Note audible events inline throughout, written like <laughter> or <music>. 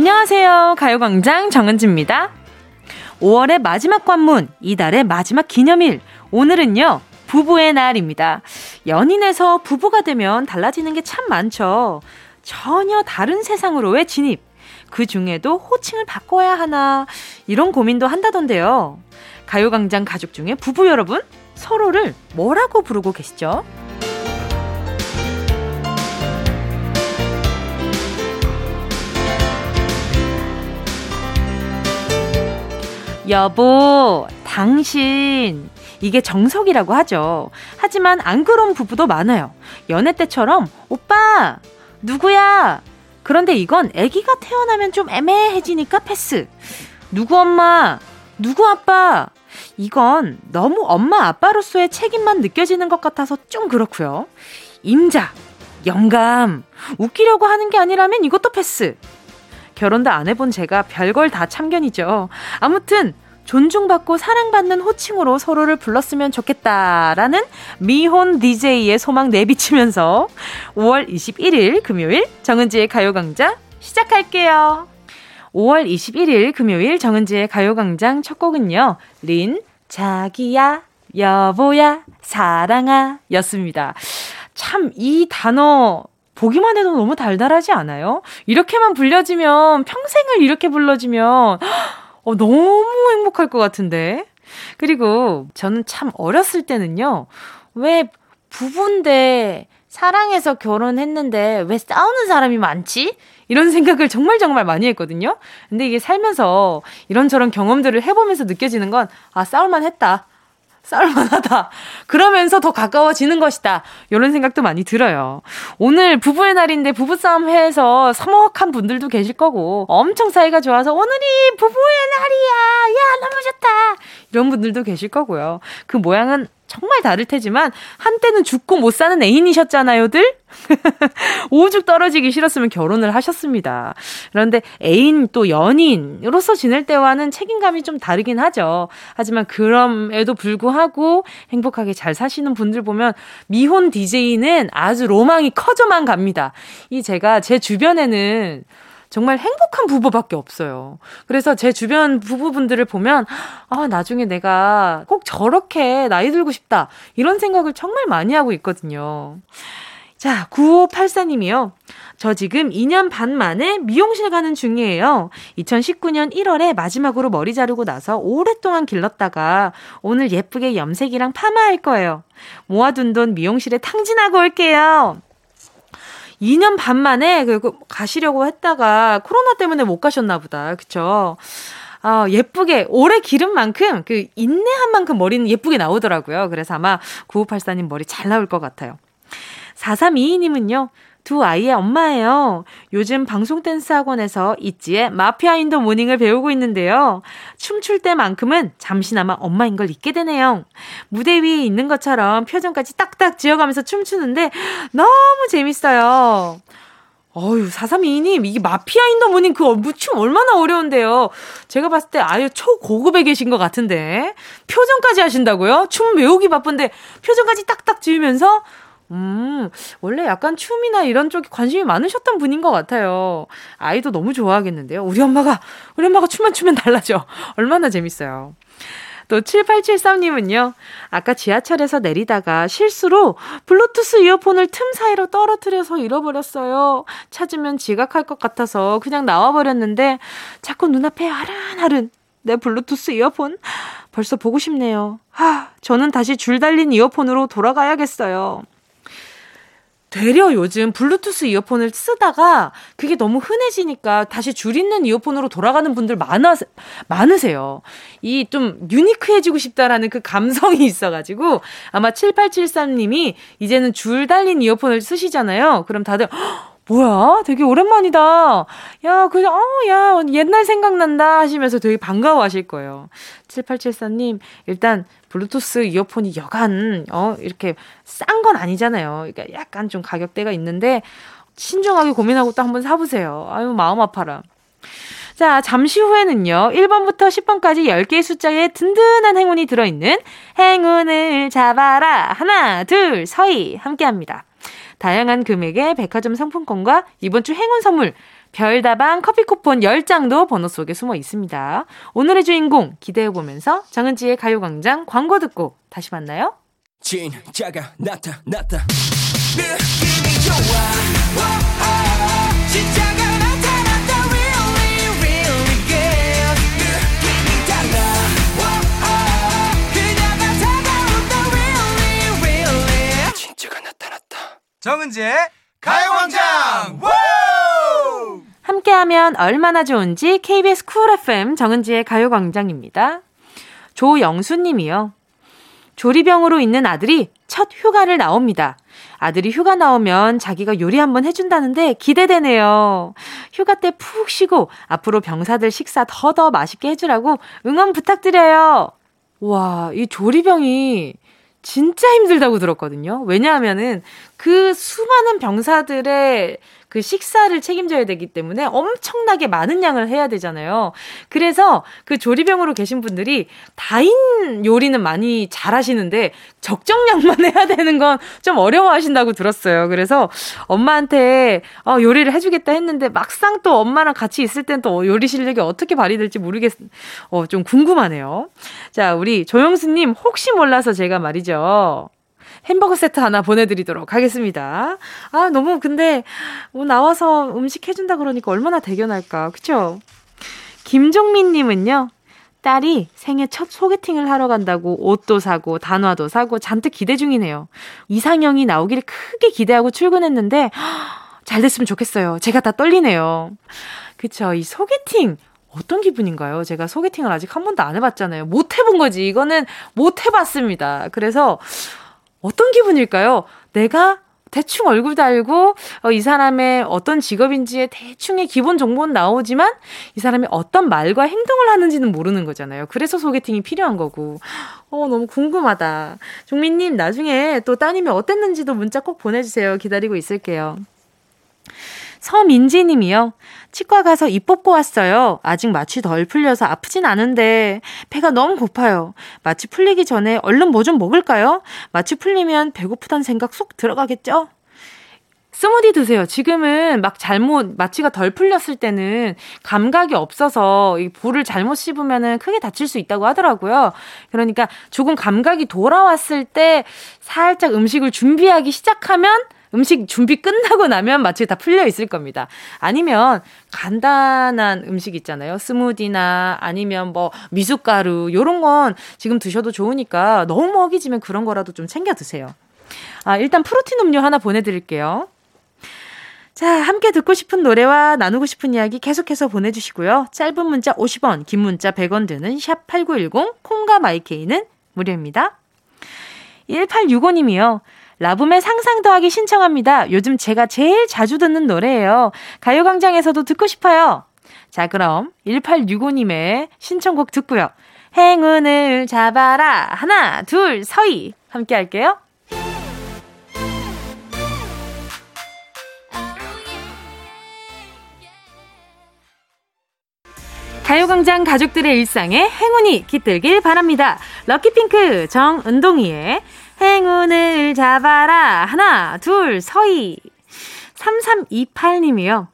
안녕하세요. 가요광장 정은지입니다. 5월의 마지막 관문, 이달의 마지막 기념일. 오늘은요, 부부의 날입니다. 연인에서 부부가 되면 달라지는 게 참 많죠. 전혀 다른 세상으로의 진입. 그 중에도 호칭을 바꿔야 하나, 이런 고민도 한다던데요. 가요광장 가족 중에 부부 여러분, 서로를 뭐라고 부르고 계시죠? 여보, 당신. 이게 정석이라고 하죠. 하지만 안 그런 부부도 많아요. 연애 때처럼, 오빠, 누구야? 그런데 이건 아기가 태어나면 좀 애매해지니까 패스. 누구 엄마? 누구 아빠? 이건 너무 엄마 아빠로서의 책임만 느껴지는 것 같아서 좀 그렇고요. 임자, 영감, 웃기려고 하는 게 아니라면 이것도 패스. 결혼도 안 해본 제가 별걸 다 참견이죠. 아무튼 존중받고 사랑받는 호칭으로 서로를 불렀으면 좋겠다라는 미혼 DJ의 소망 내비치면서 5월 21일 금요일 정은지의 가요광장 시작할게요. 5월 21일 금요일 정은지의 가요광장 첫 곡은요. 린, 자기야, 여보야, 사랑아 였습니다. 참 이 단어 보기만 해도 너무 달달하지 않아요? 이렇게만 불려지면 평생을 이렇게 불러지면 어, 너무 행복할 것 같은데. 그리고 저는 참 어렸을 때는요. 왜 부부인데 사랑해서 결혼했는데 왜 싸우는 사람이 많지? 이런 생각을 정말 정말 많이 했거든요. 근데 이게 살면서 이런저런 경험들을 해보면서 느껴지는 건, 아, 싸울만 했다. 싸울만하다. 그러면서 더 가까워지는 것이다. 이런 생각도 많이 들어요. 오늘 부부의 날인데 부부싸움 해서 서먹한 분들도 계실 거고 엄청 사이가 좋아서 오늘이 부부의 날이야. 야 너무 좋다. 이런 분들도 계실 거고요. 그 모양은 정말 다를 테지만 한때는 죽고 못 사는 애인이셨잖아요들. <laughs> 오죽 떨어지기 싫었으면 결혼을 하셨습니다. 그런데 애인 또 연인으로서 지낼 때와는 책임감이 좀 다르긴 하죠. 하지만 그럼에도 불구하고 행복하게 잘 사시는 분들 보면 미혼 DJ는 아주 로망이 커져만 갑니다. 이 제가 제 주변에는 정말 행복한 부부밖에 없어요. 그래서 제 주변 부부분들을 보면, 아, 나중에 내가 꼭 저렇게 나이 들고 싶다. 이런 생각을 정말 많이 하고 있거든요. 자, 9584님이요. 저 지금 2년 반 만에 미용실 가는 중이에요. 2019년 1월에 마지막으로 머리 자르고 나서 오랫동안 길렀다가 오늘 예쁘게 염색이랑 파마할 거예요. 모아둔 돈 미용실에 탕진하고 올게요. 2년 반 만에 그 가시려고 했다가 코로나 때문에 못 가셨나 보다. 그쵸? 아, 예쁘게, 오래 기른 만큼, 그, 인내한 만큼 머리는 예쁘게 나오더라고요. 그래서 아마 9584님 머리 잘 나올 것 같아요. 4322님은요, 두 아이의 엄마예요. 요즘 방송 댄스 학원에서 있지의 마피아 in the morning을 배우고 있는데요. 춤출 때만큼은 잠시나마 엄마인 걸 잊게 되네요. 무대 위에 있는 것처럼 표정까지 딱딱 지어가면서 춤추는데 너무 재밌어요. 어유 4322님, 이게 마피아 in the morning 그 춤 얼마나 어려운데요. 제가 봤을 때 아유 초고급에 계신 것 같은데. 표정까지 하신다고요? 춤 외우기 바쁜데 표정까지 딱딱 지으면서 음, 원래 약간 춤이나 이런 쪽에 관심이 많으셨던 분인 것 같아요. 아이도 너무 좋아하겠는데요. 우리 엄마가, 우리 엄마가 춤만 추면 달라져. <laughs> 얼마나 재밌어요. 또 7873님은요. 아까 지하철에서 내리다가 실수로 블루투스 이어폰을 틈 사이로 떨어뜨려서 잃어버렸어요. 찾으면 지각할 것 같아서 그냥 나와버렸는데 자꾸 눈앞에 아른아른 내 블루투스 이어폰 벌써 보고 싶네요. 하, 저는 다시 줄 달린 이어폰으로 돌아가야겠어요. 되려 요즘 블루투스 이어폰을 쓰다가 그게 너무 흔해지니까 다시 줄 있는 이어폰으로 돌아가는 분들 많아, 많으세요. 이 좀 유니크해지고 싶다라는 그 감성이 <laughs> 있어가지고 아마 7873님이 이제는 줄 달린 이어폰을 쓰시잖아요. 그럼 다들, 뭐야? 되게 오랜만이다. 야, 그냥, 어, 야, 옛날 생각난다 하시면서 되게 반가워 하실 거예요. 7874님, 일단, 블루투스 이어폰이 여간, 어, 이렇게 싼 건 아니잖아요. 그러니까 약간 좀 가격대가 있는데, 신중하게 고민하고 또 한번 사보세요. 아유, 마음 아파라. 자, 잠시 후에는요, 1번부터 10번까지 10개의 숫자에 든든한 행운이 들어있는 행운을 잡아라. 하나, 둘, 서희. 함께 합니다. 다양한 금액의 백화점 상품권과 이번 주 행운 선물 별다방 커피 쿠폰 10장도 번호 속에 숨어 있습니다. 오늘의 주인공 기대해보면서 정은지의 가요광장 광고 듣고 다시 만나요. 진짜가 나타났다. 느낌이 좋아. 정은지의 가요광장. 함께하면 얼마나 좋은지 KBS 쿨 FM 정은지의 가요광장입니다. 조영수님이요. 조리병으로 있는 아들이 첫 휴가를 나옵니다. 아들이 휴가 나오면 자기가 요리 한번 해준다는데 기대되네요. 휴가 때 푹 쉬고 앞으로 병사들 식사 더더 더 맛있게 해주라고 응원 부탁드려요. 와, 이 조리병이 진짜 힘들다고 들었거든요. 왜냐하면은 그 수많은 병사들의 그 식사를 책임져야 되기 때문에 엄청나게 많은 양을 해야 되잖아요. 그래서 그 조리병으로 계신 분들이 다인 요리는 많이 잘 하시는데 적정량만 <laughs> 해야 되는 건 좀 어려워 하신다고 들었어요. 그래서 엄마한테 어, 요리를 해주겠다 했는데 막상 또 엄마랑 같이 있을 땐 또 요리 실력이 어떻게 발휘될지 모르겠, 어, 좀 궁금하네요. 자, 우리 조영수님 혹시 몰라서 제가 말이죠. 햄버거 세트 하나 보내드리도록 하겠습니다. 아, 너무 근데 뭐 나와서 음식 해준다 그러니까 얼마나 대견할까. 그쵸? 김종민님은요, 딸이 생애 첫 소개팅을 하러 간다고 옷도 사고 단화도 사고 잔뜩 기대 중이네요. 이상형이 나오길 크게 기대하고 출근했는데, 잘 됐으면 좋겠어요. 제가 다 떨리네요. 그쵸. 이 소개팅. 어떤 기분인가요? 제가 소개팅을 아직 한 번도 안 해봤잖아요. 못 해본 거지. 이거는 못 해봤습니다. 그래서, 어떤 기분일까요? 내가 대충 얼굴도 알고 어, 이 사람의 어떤 직업인지의 대충의 기본 정보는 나오지만 이 사람이 어떤 말과 행동을 하는지는 모르는 거잖아요. 그래서 소개팅이 필요한 거고. 어, 너무 궁금하다. 종민님, 나중에 또 따님이 어땠는지도 문자 꼭 보내주세요. 기다리고 있을게요. 서민지 님이요. 치과 가서 입 뽑고 왔어요. 아직 마취 덜 풀려서 아프진 않은데 배가 너무 고파요. 마취 풀리기 전에 얼른 뭐 좀 먹을까요? 마취 풀리면 배고프단 생각 쏙 들어가겠죠? 스무디 드세요. 지금은 막 잘못 마취가 덜 풀렸을 때는 감각이 없어서 이 볼을 잘못 씹으면은 크게 다칠 수 있다고 하더라고요. 그러니까 조금 감각이 돌아왔을 때 살짝 음식을 준비하기 시작하면 음식 준비 끝나고 나면 마취가 다 풀려 있을 겁니다. 아니면 간단한 음식 있잖아요. 스무디나 아니면 뭐 미숫가루 요런 건 지금 드셔도 좋으니까 너무 먹이지면 그런 거라도 좀 챙겨 드세요. 아, 일단 프로틴 음료 하나 보내 드릴게요. 자, 함께 듣고 싶은 노래와 나누고 싶은 이야기 계속해서 보내주시고요. 짧은 문자 50원, 긴 문자 100원 드는 샵 8910, 콩과 마이케이는 무료입니다. 1865님이요. 라붐의 상상 더하기 신청합니다. 요즘 제가 제일 자주 듣는 노래예요. 가요광장에서도 듣고 싶어요. 자, 그럼 1865님의 신청곡 듣고요. 행운을 잡아라. 하나, 둘, 서희. 함께 할게요. 가요광장 가족들의 일상에 행운이 깃들길 바랍니다. 럭키핑크 정은동이의 행운을 잡아라. 하나, 둘, 서희. 3328님이요.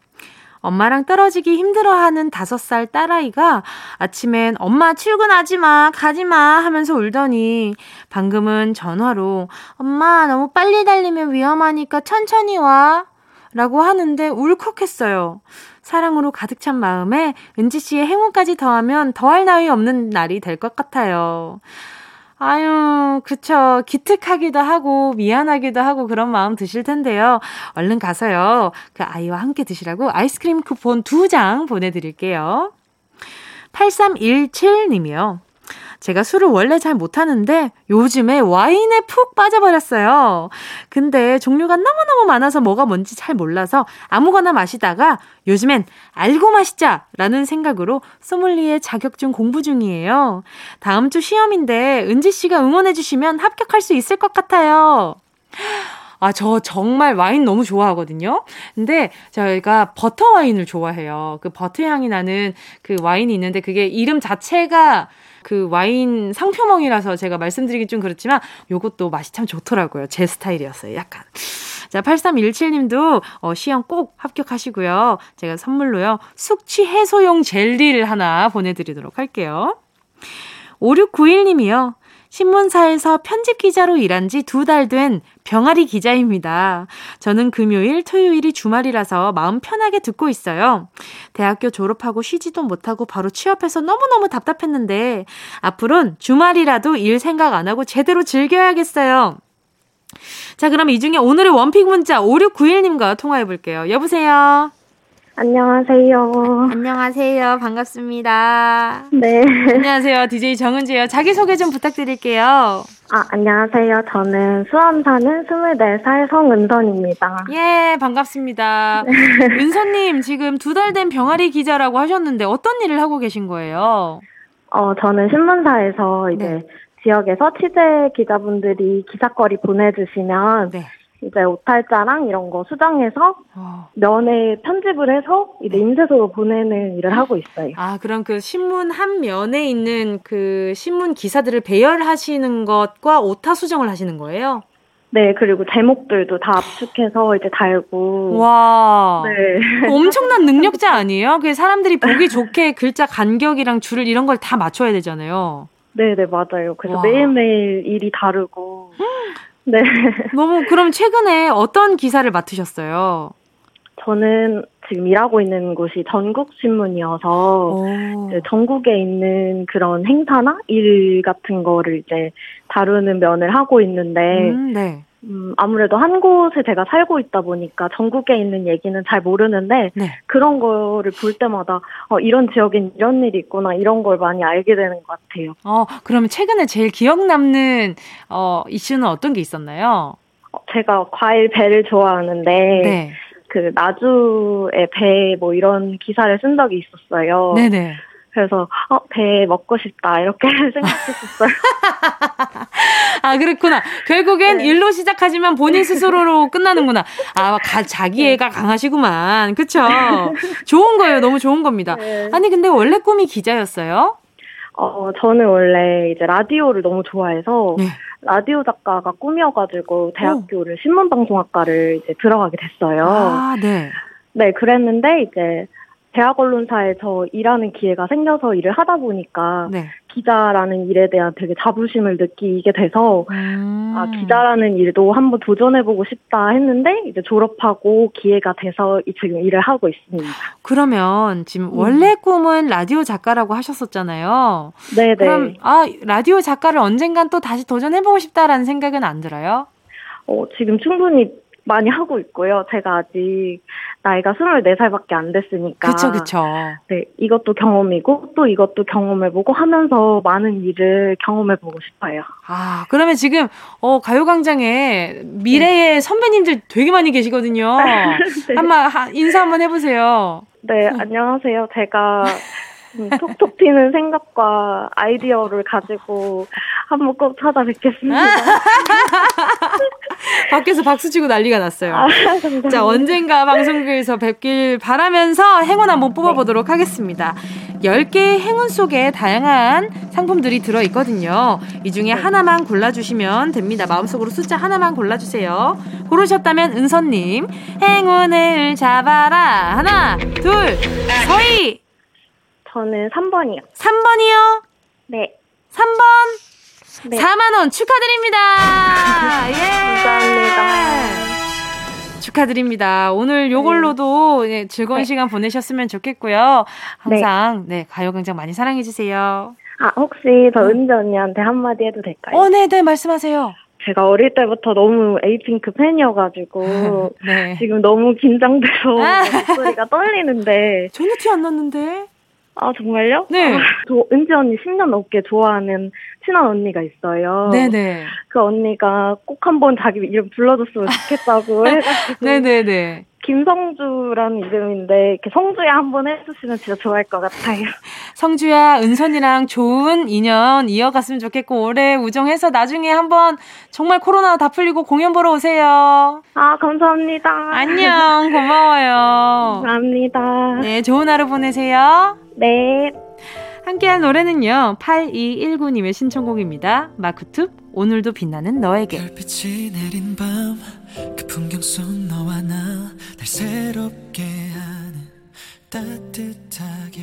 엄마랑 떨어지기 힘들어하는 5살 딸아이가 아침엔 엄마 출근하지 마, 가지 마 하면서 울더니 방금은 전화로 엄마 너무 빨리 달리면 위험하니까 천천히 와. 라고 하는데 울컥했어요. 사랑으로 가득 찬 마음에 은지 씨의 행운까지 더하면 더할 나위 없는 날이 될 것 같아요. 아유, 그쵸. 기특하기도 하고, 미안하기도 하고, 그런 마음 드실 텐데요. 얼른 가서요. 그 아이와 함께 드시라고 아이스크림 쿠폰 두 장 보내드릴게요. 8317님이요. 제가 술을 원래 잘 못하는데 요즘에 와인에 푹 빠져버렸어요. 근데 종류가 너무너무 많아서 뭐가 뭔지 잘 몰라서 아무거나 마시다가 요즘엔 알고 마시자! 라는 생각으로 소믈리에 자격증 공부 중이에요. 다음 주 시험인데 은지 씨가 응원해주시면 합격할 수 있을 것 같아요. 아, 저 정말 와인 너무 좋아하거든요. 근데 저희가 버터 와인을 좋아해요. 그 버터 향이 나는 그 와인이 있는데 그게 이름 자체가 그 와인 상표명이라서 제가 말씀드리기 좀 그렇지만 요것도 맛이 참 좋더라고요. 제 스타일이었어요. 약간. 자, 8317님도 어, 시험 꼭 합격하시고요. 제가 선물로요. 숙취 해소용 젤리를 하나 보내드리도록 할게요. 5691님이요. 신문사에서 편집 기자로 일한 지 두 달 된 병아리 기자입니다. 저는 금요일, 토요일이 주말이라서 마음 편하게 듣고 있어요. 대학교 졸업하고 쉬지도 못하고 바로 취업해서 너무너무 답답했는데 앞으론 주말이라도 일 생각 안 하고 제대로 즐겨야겠어요. 자, 그럼 이 중에 오늘의 원픽 문자 5691님과 통화해 볼게요. 여보세요? 안녕하세요. 안녕하세요. 반갑습니다. 네. 안녕하세요. DJ 정은지예요. 자기소개 좀 부탁드릴게요. 아, 안녕하세요. 저는 수원 사는 24살 성은선입니다. 예, 반갑습니다. 네. 은선님, 지금 두 달 된 병아리 기자라고 하셨는데 어떤 일을 하고 계신 거예요? 어, 저는 신문사에서 이제 네. 지역에서 취재 기자분들이 기사거리 보내주시면 네. 이제 오탈자랑 이런 거 수정해서 어. 면에 편집을 해서 이제 인쇄소로 보내는 일을 하고 있어요. 아, 그럼 그 신문 한 면에 있는 그 신문 기사들을 배열하시는 것과 오타 수정을 하시는 거예요? 네, 그리고 제목들도 다 압축해서 이제 달고. 와. 네. 엄청난 능력자 아니에요? 그 사람들이 보기 좋게 글자 간격이랑 줄 이런 걸 다 맞춰야 되잖아요. 네, 네, 맞아요. 그래서 와. 매일매일 일이 다르고. 네. 너무 그럼 최근에 어떤 기사를 맡으셨어요? 저는 지금 일하고 있는 곳이 전국 신문이어서 전국에 있는 그런 행사나 일 같은 거를 이제 다루는 면을 하고 있는데 음, 네. 음, 아무래도 한 곳에 제가 살고 있다 보니까 전국에 있는 얘기는 잘 모르는데 네. 그런 거를 볼 때마다 어, 이런 지역엔 이런 일이 있구나 이런 걸 많이 알게 되는 것 같아요. 어, 그러면 최근에 제일 기억 남는 어, 이슈는 어떤 게 있었나요? 어, 제가 과일 배를 좋아하는데 네. 그 나주의 배 뭐 이런 기사를 쓴 적이 있었어요. 네네. 그래서 어, 배 먹고 싶다 이렇게 <laughs> 생각했었어요. 아 그렇구나. 결국엔 네. 일로 시작하지만 본인 스스로로 <laughs> 끝나는구나. 아 가, 자기 네. 애가 강하시구만. 그쵸? <laughs> 좋은 거예요. 너무 좋은 겁니다. 네. 아니 근데 원래 꿈이 기자였어요? 어 저는 원래 이제 라디오를 너무 좋아해서 네. 라디오 작가가 꿈이어가지고 대학교를 신문방송학과를 이제 들어가게 됐어요. 아 네. 네 그랬는데 이제 대학 언론사에서 일하는 기회가 생겨서 일을 하다 보니까 네. 기자라는 일에 대한 되게 자부심을 느끼게 돼서 음. 아 기자라는 일도 한번 도전해보고 싶다 했는데 이제 졸업하고 기회가 돼서 지금 일을 하고 있습니다. 그러면 지금 음. 원래 꿈은 라디오 작가라고 하셨었잖아요. 네네. 그럼 아 라디오 작가를 언젠간 또 다시 도전해보고 싶다라는 생각은 안 들어요? 어 지금 충분히 많이 하고 있고요. 제가 아직 나이가 24살밖에 안 됐으니까. 그쵸, 그쵸. 네, 이것도 경험이고, 또 이것도 경험해보고 하면서 많은 일을 경험해보고 싶어요. 아, 그러면 지금, 어, 가요광장에 미래의 네. 선배님들 되게 많이 계시거든요. <laughs> 네. 한번, 인사 한번 해보세요. 네, 안녕하세요. 제가 음, 톡톡 튀는 생각과 아이디어를 가지고 한번 꼭 찾아뵙겠습니다. <laughs> 밖에서 박수 치고 난리가 났어요. 아, 자, 언젠가 방송국에서 뵙길 바라면서 행운 한번 뽑아보도록 하겠습니다. 10개의 행운 속에 다양한 상품들이 들어있거든요. 이 중에 하나만 골라주시면 됩니다. 마음속으로 숫자 하나만 골라주세요. 고르셨다면 은선님, 행운을 잡아라. 하나, 둘, 서희! 저는 3번이요. 3번이요? 네. 3번? 네. 4만원 축하드립니다. <laughs> 예. 감사합니다. 축하드립니다. 오늘 요걸로도 네. 즐거운 네. 시간 보내셨으면 좋겠고요. 항상 네, 네 가요광장 많이 사랑해주세요. 아, 혹시 저 은지 언니한테 한마디 해도 될까요? 어, 네, 네, 말씀하세요. 제가 어릴 때부터 너무 에이핑크 팬이어가지고 <laughs> 네. 지금 너무 긴장돼서 아. 목소리가 떨리는데 전혀 티 안 났는데 아, 정말요? 네. 아, 저 은지 언니 10년 넘게 좋아하는 친한 언니가 있어요. 네네. 그 언니가 꼭 한번 자기 이름 불러줬으면 좋겠다고 <laughs> 해가지고. 네네네. 김성주라는 이름인데 이렇게 성주야 한번 해주시면 진짜 좋아할 것 같아요. <laughs> 성주야 은선이랑 좋은 인연 이어갔으면 좋겠고 올해 우정해서 나중에 한번 정말 코로나 다 풀리고 공연 보러 오세요. 아 감사합니다. 안녕 고마워요. <laughs> 감사합니다. 네 좋은 하루 보내세요. 네. 함께할 노래는요. 8219님의 신청곡입니다. 마크툽 오늘도 빛나는 너에게. 별빛이 내린 밤, 그 풍경 속 너와 나, 날 새롭게 하는 따뜻하게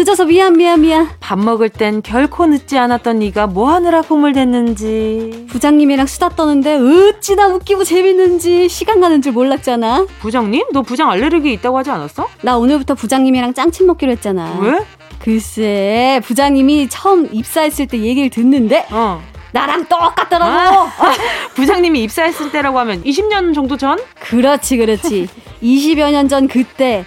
늦어서 미안 미안 미안. 밥 먹을 땐 결코 늦지 않았던 네가 뭐 하느라 꿈을 댔는지. 부장님이랑 수다 떠는데 어찌나 웃기고 재밌는지 시간 가는 줄 몰랐잖아. 부장님? 너 부장 알레르기 있다고 하지 않았어? 나 오늘부터 부장님이랑 짱친 먹기로 했잖아. 왜? 글쎄 부장님이 처음 입사했을 때 얘기를 듣는데 어. 나랑 똑같더라고. 아, 부장님이 입사했을 때라고 하면 20년 정도 전? 그렇지, 그렇지. <laughs> 20여 년 전 그때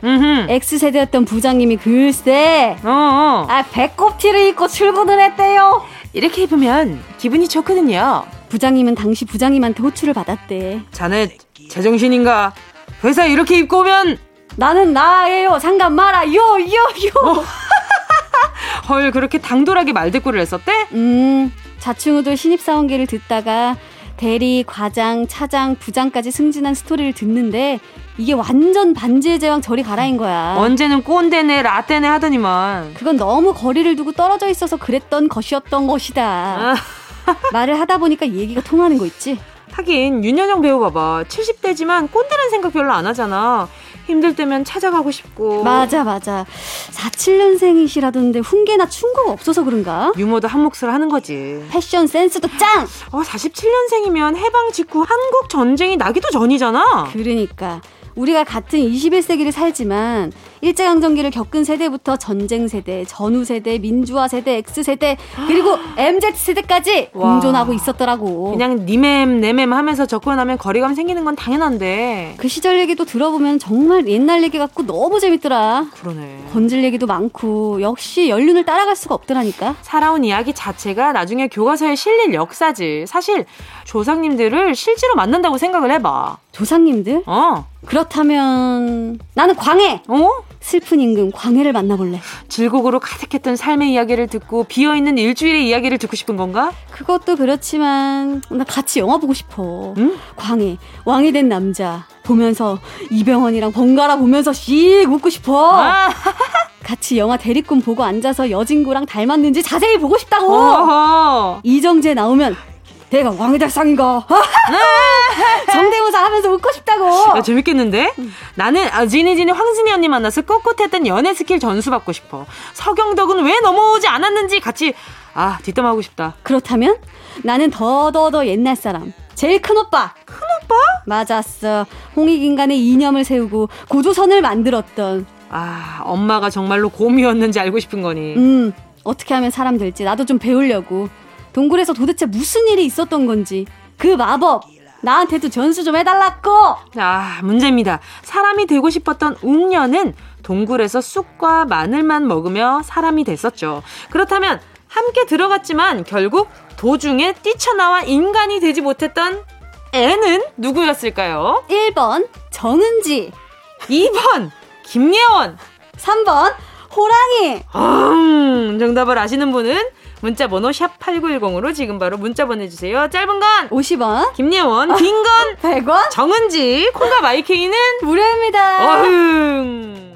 X세대였던 부장님이 글쎄 어, 어. 아 배꼽 티를 입고 출근을 했대요. 이렇게 입으면 기분이 좋거든요. 부장님은 당시 부장님한테 호출을 받았대. 자네 제정신인가? 회사 이렇게 입고 오면 나는 나예요. 상관 마라. 요, 요, 요. 어. <laughs> 헐, 그렇게 당돌하게 말대꾸를 했었대? 음, 자충우돌 신입사원계를 듣다가 대리, 과장, 차장, 부장까지 승진한 스토리를 듣는데 이게 완전 반지의 제왕 저리 가라인 거야. 언제는 꼰대네 라떼네 하더니만. 그건 너무 거리를 두고 떨어져 있어서 그랬던 것이었던 것이다. 아. <laughs> 말을 하다 보니까 얘기가 통하는 거 있지? 하긴 윤여정 배우 봐봐. 70대지만 꼰대란 생각 별로 안 하잖아. 힘들 때면 찾아가고 싶고. 맞아, 맞아. 47년생이시라던데 훈계나 충고가 없어서 그런가? 유머도 한 몫을 하는 거지. 패션 센스도 짱! 어, 47년생이면 해방 직후 한국 전쟁이 나기도 전이잖아. 그러니까. 우리가 같은 21세기를 살지만 일제강점기를 겪은 세대부터 전쟁 세대, 전후 세대, 민주화 세대, X 세대 그리고 MZ 세대까지 공존하고 있었더라고. 그냥 니맴 내맴 하면서 접근하면 거리감 생기는 건 당연한데 그 시절 얘기도 들어보면 정말 옛날 얘기 같고 너무 재밌더라. 그러네. 건질 얘기도 많고 역시 연륜을 따라갈 수가 없더라니까. 살아온 이야기 자체가 나중에 교과서에 실릴 역사지. 사실 조상님들을 실제로 만난다고 생각을 해봐. 조상님들? 어. 그렇다면 나는 광해. 어? 슬픈 임금 광해를 만나볼래. 질곡으로 가득했던 삶의 이야기를 듣고 비어 있는 일주일의 이야기를 듣고 싶은 건가? 그것도 그렇지만 나 같이 영화 보고 싶어. 응? 광해 왕이 된 남자 보면서 이병헌이랑 번갈아 보면서 씩 웃고 싶어. 아. <laughs> 같이 영화 대리꾼 보고 앉아서 여진구랑 닮았는지 자세히 보고 싶다고. 어허. 이정재 나오면 내가 왕의 달상인가? 성대모사 <laughs> 하면서 웃고 싶다고. 야, 재밌겠는데? 응. 나는 아, 지니지니 황진이 언니 만나서 꼿꼿했던 연애 스킬 전수 받고 싶어. 서경덕은 왜 넘어오지 않았는지 같이 아 뒷담하고 싶다. 그렇다면 나는 더더더 옛날 사람. 제일 큰 오빠. 큰 오빠? 맞았어. 홍익인간의 이념을 세우고 고조선을 만들었던. 아 엄마가 정말로 곰이었는지 알고 싶은 거니. 음 어떻게 하면 사람 될지 나도 좀 배우려고. 동굴에서 도대체 무슨 일이 있었던 건지 그 마법 나한테도 전수 좀 해달라고. 아 문제입니다. 사람이 되고 싶었던 웅녀는 동굴에서 쑥과 마늘만 먹으며 사람이 됐었죠. 그렇다면 함께 들어갔지만 결국 도중에 뛰쳐나와 인간이 되지 못했던 애는 누구였을까요? 1번 정은지 2번 김예원 3번 호랑이 음, 정답을 아시는 분은 문자 번호 샵 8910으로 지금 바로 문자 보내주세요. 짧은 건 50원, 김예원, 긴 건 <laughs> 100원, 정은지, 콩과 마이케이는 무료입니다. 어흥.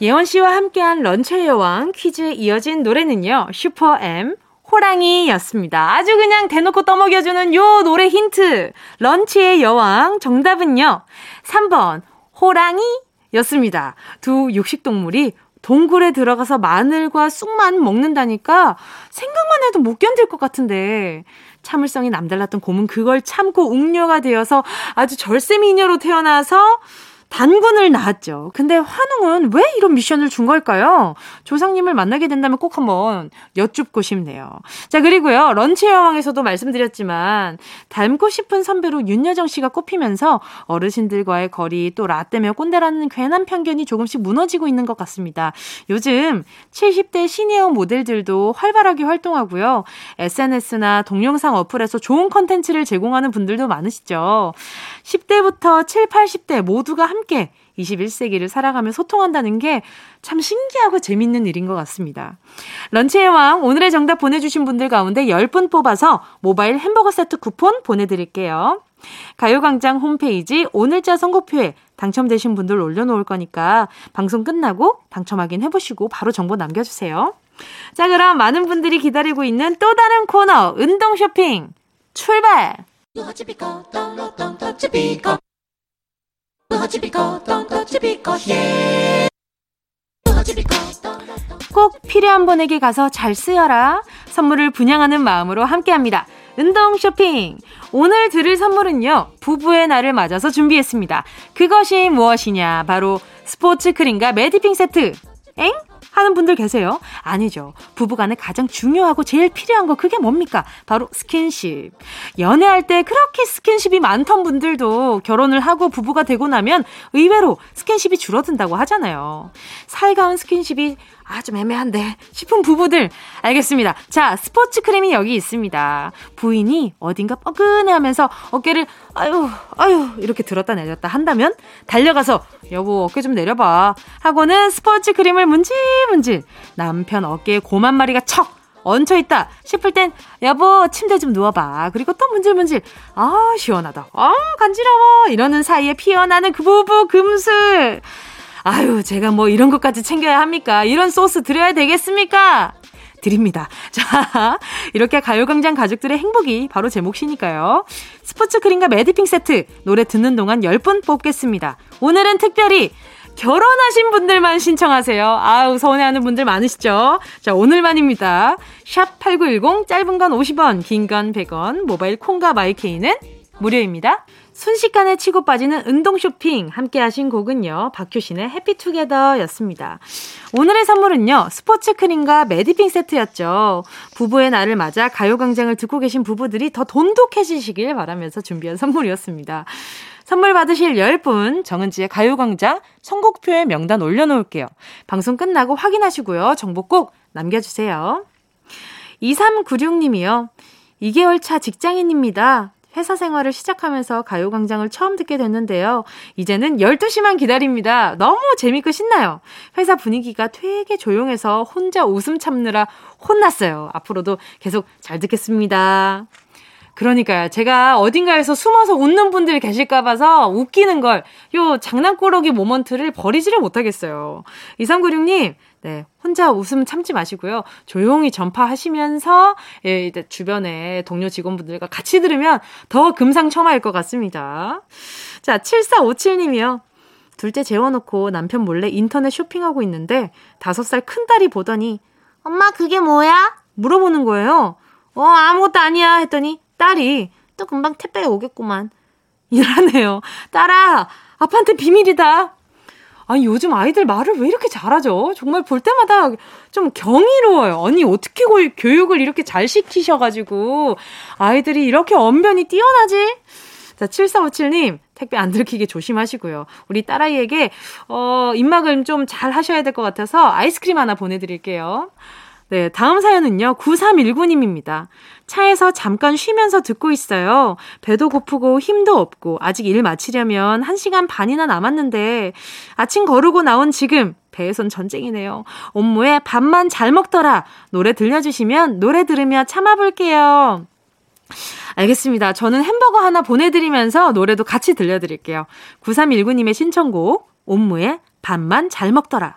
예원 씨와 함께한 런처의 여왕 퀴즈에 이어진 노래는요. 슈퍼 M 호랑이였습니다. 아주 그냥 대놓고 떠먹여주는 요 노래 힌트. 런치의 여왕 정답은요. 3번 호랑이 였습니다. 두 육식동물이 동굴에 들어가서 마늘과 쑥만 먹는다니까 생각만 해도 못 견딜 것 같은데. 참을성이 남달랐던 곰은 그걸 참고 웅녀가 되어서 아주 절세 미녀로 태어나서 단군을 낳았죠. 근데 환웅은 왜 이런 미션을 준 걸까요? 조상님을 만나게 된다면 꼭 한번 여쭙고 싶네요. 자, 그리고요. 런치 여왕에서도 말씀드렸지만 닮고 싶은 선배로 윤여정 씨가 꼽히면서 어르신들과의 거리 또 라떼며 꼰대라는 괜한 편견이 조금씩 무너지고 있는 것 같습니다. 요즘 70대 시니어 모델들도 활발하게 활동하고요. SNS나 동영상 어플에서 좋은 컨텐츠를 제공하는 분들도 많으시죠. 10대부터 7, 80대 모두가 함께 21세기를 살아가며 소통한다는 게 참 신기하고 재밌는 일인 것 같습니다. 런치의 왕, 오늘의 정답 보내주신 분들 가운데 10분 뽑아서 모바일 햄버거 세트 쿠폰 보내드릴게요. 가요광장 홈페이지 오늘자 선곡표에 당첨되신 분들 올려놓을 거니까 방송 끝나고 당첨 확인해보시고 바로 정보 남겨주세요. 자, 그럼 많은 분들이 기다리고 있는 또 다른 코너, 운동 쇼핑, 출발! 꼭 필요한 분에게 가서 잘 쓰여라. 선물을 분양하는 마음으로 함께 합니다. 운동 쇼핑. 오늘 드릴 선물은요, 부부의 날을 맞아서 준비했습니다. 그것이 무엇이냐? 바로 스포츠 크림과 매디핑 세트. 엥? 하는 분들 계세요? 아니죠. 부부간에 가장 중요하고 제일 필요한 거 그게 뭡니까? 바로 스킨십. 연애할 때 그렇게 스킨십이 많던 분들도 결혼을 하고 부부가 되고 나면 의외로 스킨십이 줄어든다고 하잖아요. 살가운 스킨십이 아, 좀 애매한데 싶은 부부들. 알겠습니다. 자, 스포츠 크림이 여기 있습니다. 부인이 어딘가 뻐근해 하면서 어깨를 아유, 아유 이렇게 들었다 내렸다 한다면 달려가서 여보 어깨 좀 내려봐 하고는 스포츠 크림을 문질문질 남편 어깨에 곰 한 마리가 척 얹혀있다 싶을 땐 여보 침대 좀 누워봐. 그리고 또 문질문질. 아 시원하다. 아 간지러워. 이러는 사이에 피어나는 그 부부 금슬 아유, 제가 뭐 이런 것까지 챙겨야 합니까? 이런 소스 드려야 되겠습니까? 드립니다. <laughs> 자, 이렇게 가요광장 가족들의 행복이 바로 제 몫이니까요. 스포츠 크림과 매디핑 세트 노래 듣는 동안 10분 뽑겠습니다. 오늘은 특별히 결혼하신 분들만 신청하세요. 아우, 서운해하는 분들 많으시죠? 자, 오늘만입니다. 샵 8910, 짧은 건 50원, 긴 건 100원, 모바일 콩과 마이케이는 무료입니다. 순식간에 치고 빠지는 운동 쇼핑 함께 하신 곡은요. 박효신의 해피투게더 였습니다. 오늘의 선물은요. 스포츠 크림과 매디핑 세트였죠. 부부의 날을 맞아 가요광장을 듣고 계신 부부들이 더 돈독해지시길 바라면서 준비한 선물이었습니다. 선물 받으실 10분 정은지의 가요광장 선곡표에 명단 올려놓을게요. 방송 끝나고 확인하시고요. 정보 꼭 남겨주세요. 2396님이요. 2개월 차 직장인입니다. 회사 생활을 시작하면서 가요광장을 처음 듣게 됐는데요. 이제는 12시만 기다립니다. 너무 재밌고 신나요. 회사 분위기가 되게 조용해서 혼자 웃음 참느라 혼났어요. 앞으로도 계속 잘 듣겠습니다. 그러니까요. 제가 어딘가에서 숨어서 웃는 분들이 계실까 봐서 웃기는 걸, 요 장난꾸러기 모먼트를 버리지를 못하겠어요. 2396님, 네, 혼자 웃음 참지 마시고요. 조용히 전파하시면서 예, 주변에 동료 직원분들과 같이 들으면 더 금상첨화일 것 같습니다. 자, 7457님이요. 둘째 재워놓고 남편 몰래 인터넷 쇼핑하고 있는데 다섯 살 큰딸이 보더니 엄마 그게 뭐야? 물어보는 거예요. 어 아무것도 아니야 했더니 딸이 또 금방 택배 오겠구만. 이러네요. 딸아 아빠한테 비밀이다. 아니, 요즘 아이들 말을 왜 이렇게 잘하죠? 정말 볼 때마다 좀 경이로워요. 아니, 어떻게 교육을 이렇게 잘 시키셔가지고 아이들이 이렇게 언변이 뛰어나지? 자, 7457님, 택배 안 들키게 조심하시고요. 우리 딸아이에게, 어, 입막을 좀잘 하셔야 될 것 같아서 아이스크림 하나 보내드릴게요. 네, 다음 사연은요, 9319님입니다. 차에서 잠깐 쉬면서 듣고 있어요. 배도 고프고 힘도 없고, 아직 일 마치려면 1시간 반이나 남았는데, 아침 거르고 나온 지금, 배에선 전쟁이네요. 업무에 밥만 잘 먹더라. 노래 들려주시면 노래 들으며 참아볼게요. 알겠습니다. 저는 햄버거 하나 보내드리면서 노래도 같이 들려드릴게요. 9319님의 신청곡, 옴무의 밥만 잘 먹더라.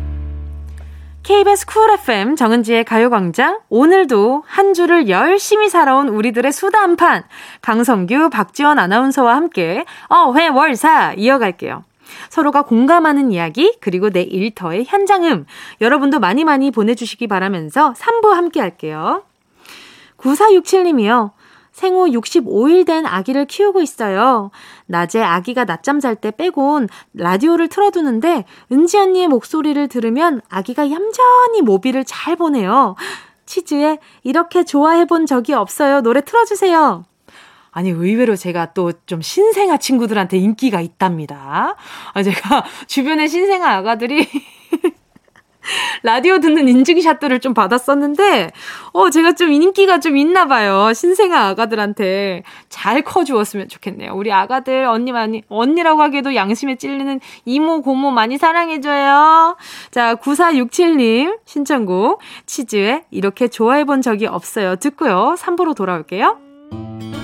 KBS 쿨 FM 정은지의 가요광장 오늘도 한 주를 열심히 살아온 우리들의 수다 한판 강성규 박지원 아나운서와 함께 어회월사 이어갈게요. 서로가 공감하는 이야기 그리고 내 일터의 현장음 여러분도 많이 많이 보내주시기 바라면서 3부 함께 할게요. 9467님이요. 생후 65일 된 아기를 키우고 있어요. 낮에 아기가 낮잠 잘 때 빼곤 라디오를 틀어두는데 은지 언니의 목소리를 들으면 아기가 얌전히 모비를 잘 보내요. 치즈에 이렇게 좋아해 본 적이 없어요. 노래 틀어주세요. 아니, 의외로 제가 또 좀 신생아 친구들한테 인기가 있답니다. 아, 제가 <laughs> 주변에 신생아 아가들이 <laughs> <laughs> 라디오 듣는 인증샷들을 좀 받았었는데, 어, 제가 좀 인기가 좀 있나 봐요. 신생아 아가들한테 잘 커주었으면 좋겠네요. 우리 아가들, 언니 많이, 언니라고 하기에도 양심에 찔리는 이모, 고모 많이 사랑해줘요. 자, 9467님 신청곡, 치즈에 이렇게 좋아해본 적이 없어요. 듣고요. 3부로 돌아올게요.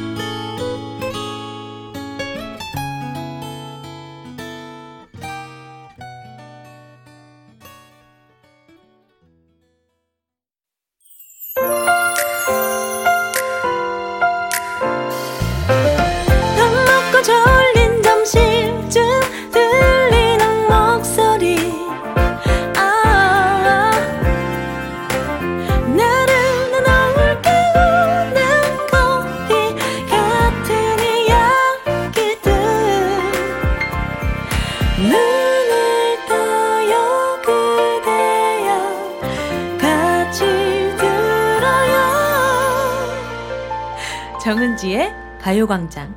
정은지의 가요광장.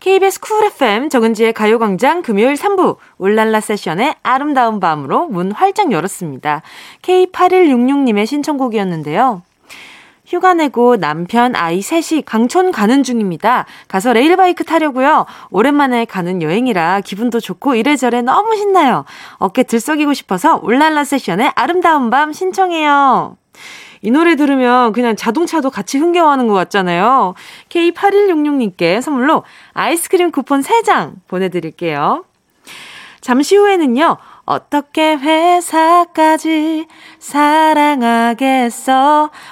KBS 쿨 FM 정은지의 가요광장 금요일 3부 울랄라 세션의 아름다운 밤으로 문 활짝 열었습니다. K8166님의 신청곡이었는데요. 휴가 내고 남편, 아이 셋이 강촌 가는 중입니다. 가서 레일바이크 타려고요. 오랜만에 가는 여행이라 기분도 좋고 이래저래 너무 신나요. 어깨 들썩이고 싶어서 울랄라 세션의 아름다운 밤 신청해요. 이 노래 들으면 그냥 자동차도 같이 흥겨워하는 것 같잖아요. K8166님께 선물로 아이스크림 쿠폰 3장 보내드릴게요. 잠시 후에는요, 어떻게 회사까지 사랑하겠어?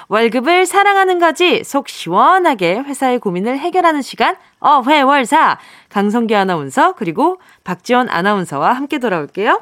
월급을 사랑하는 거지. 속 시원하게 회사의 고민을 해결하는 시간, 어회월사. 강성기 아나운서, 그리고 박지원 아나운서와 함께 돌아올게요.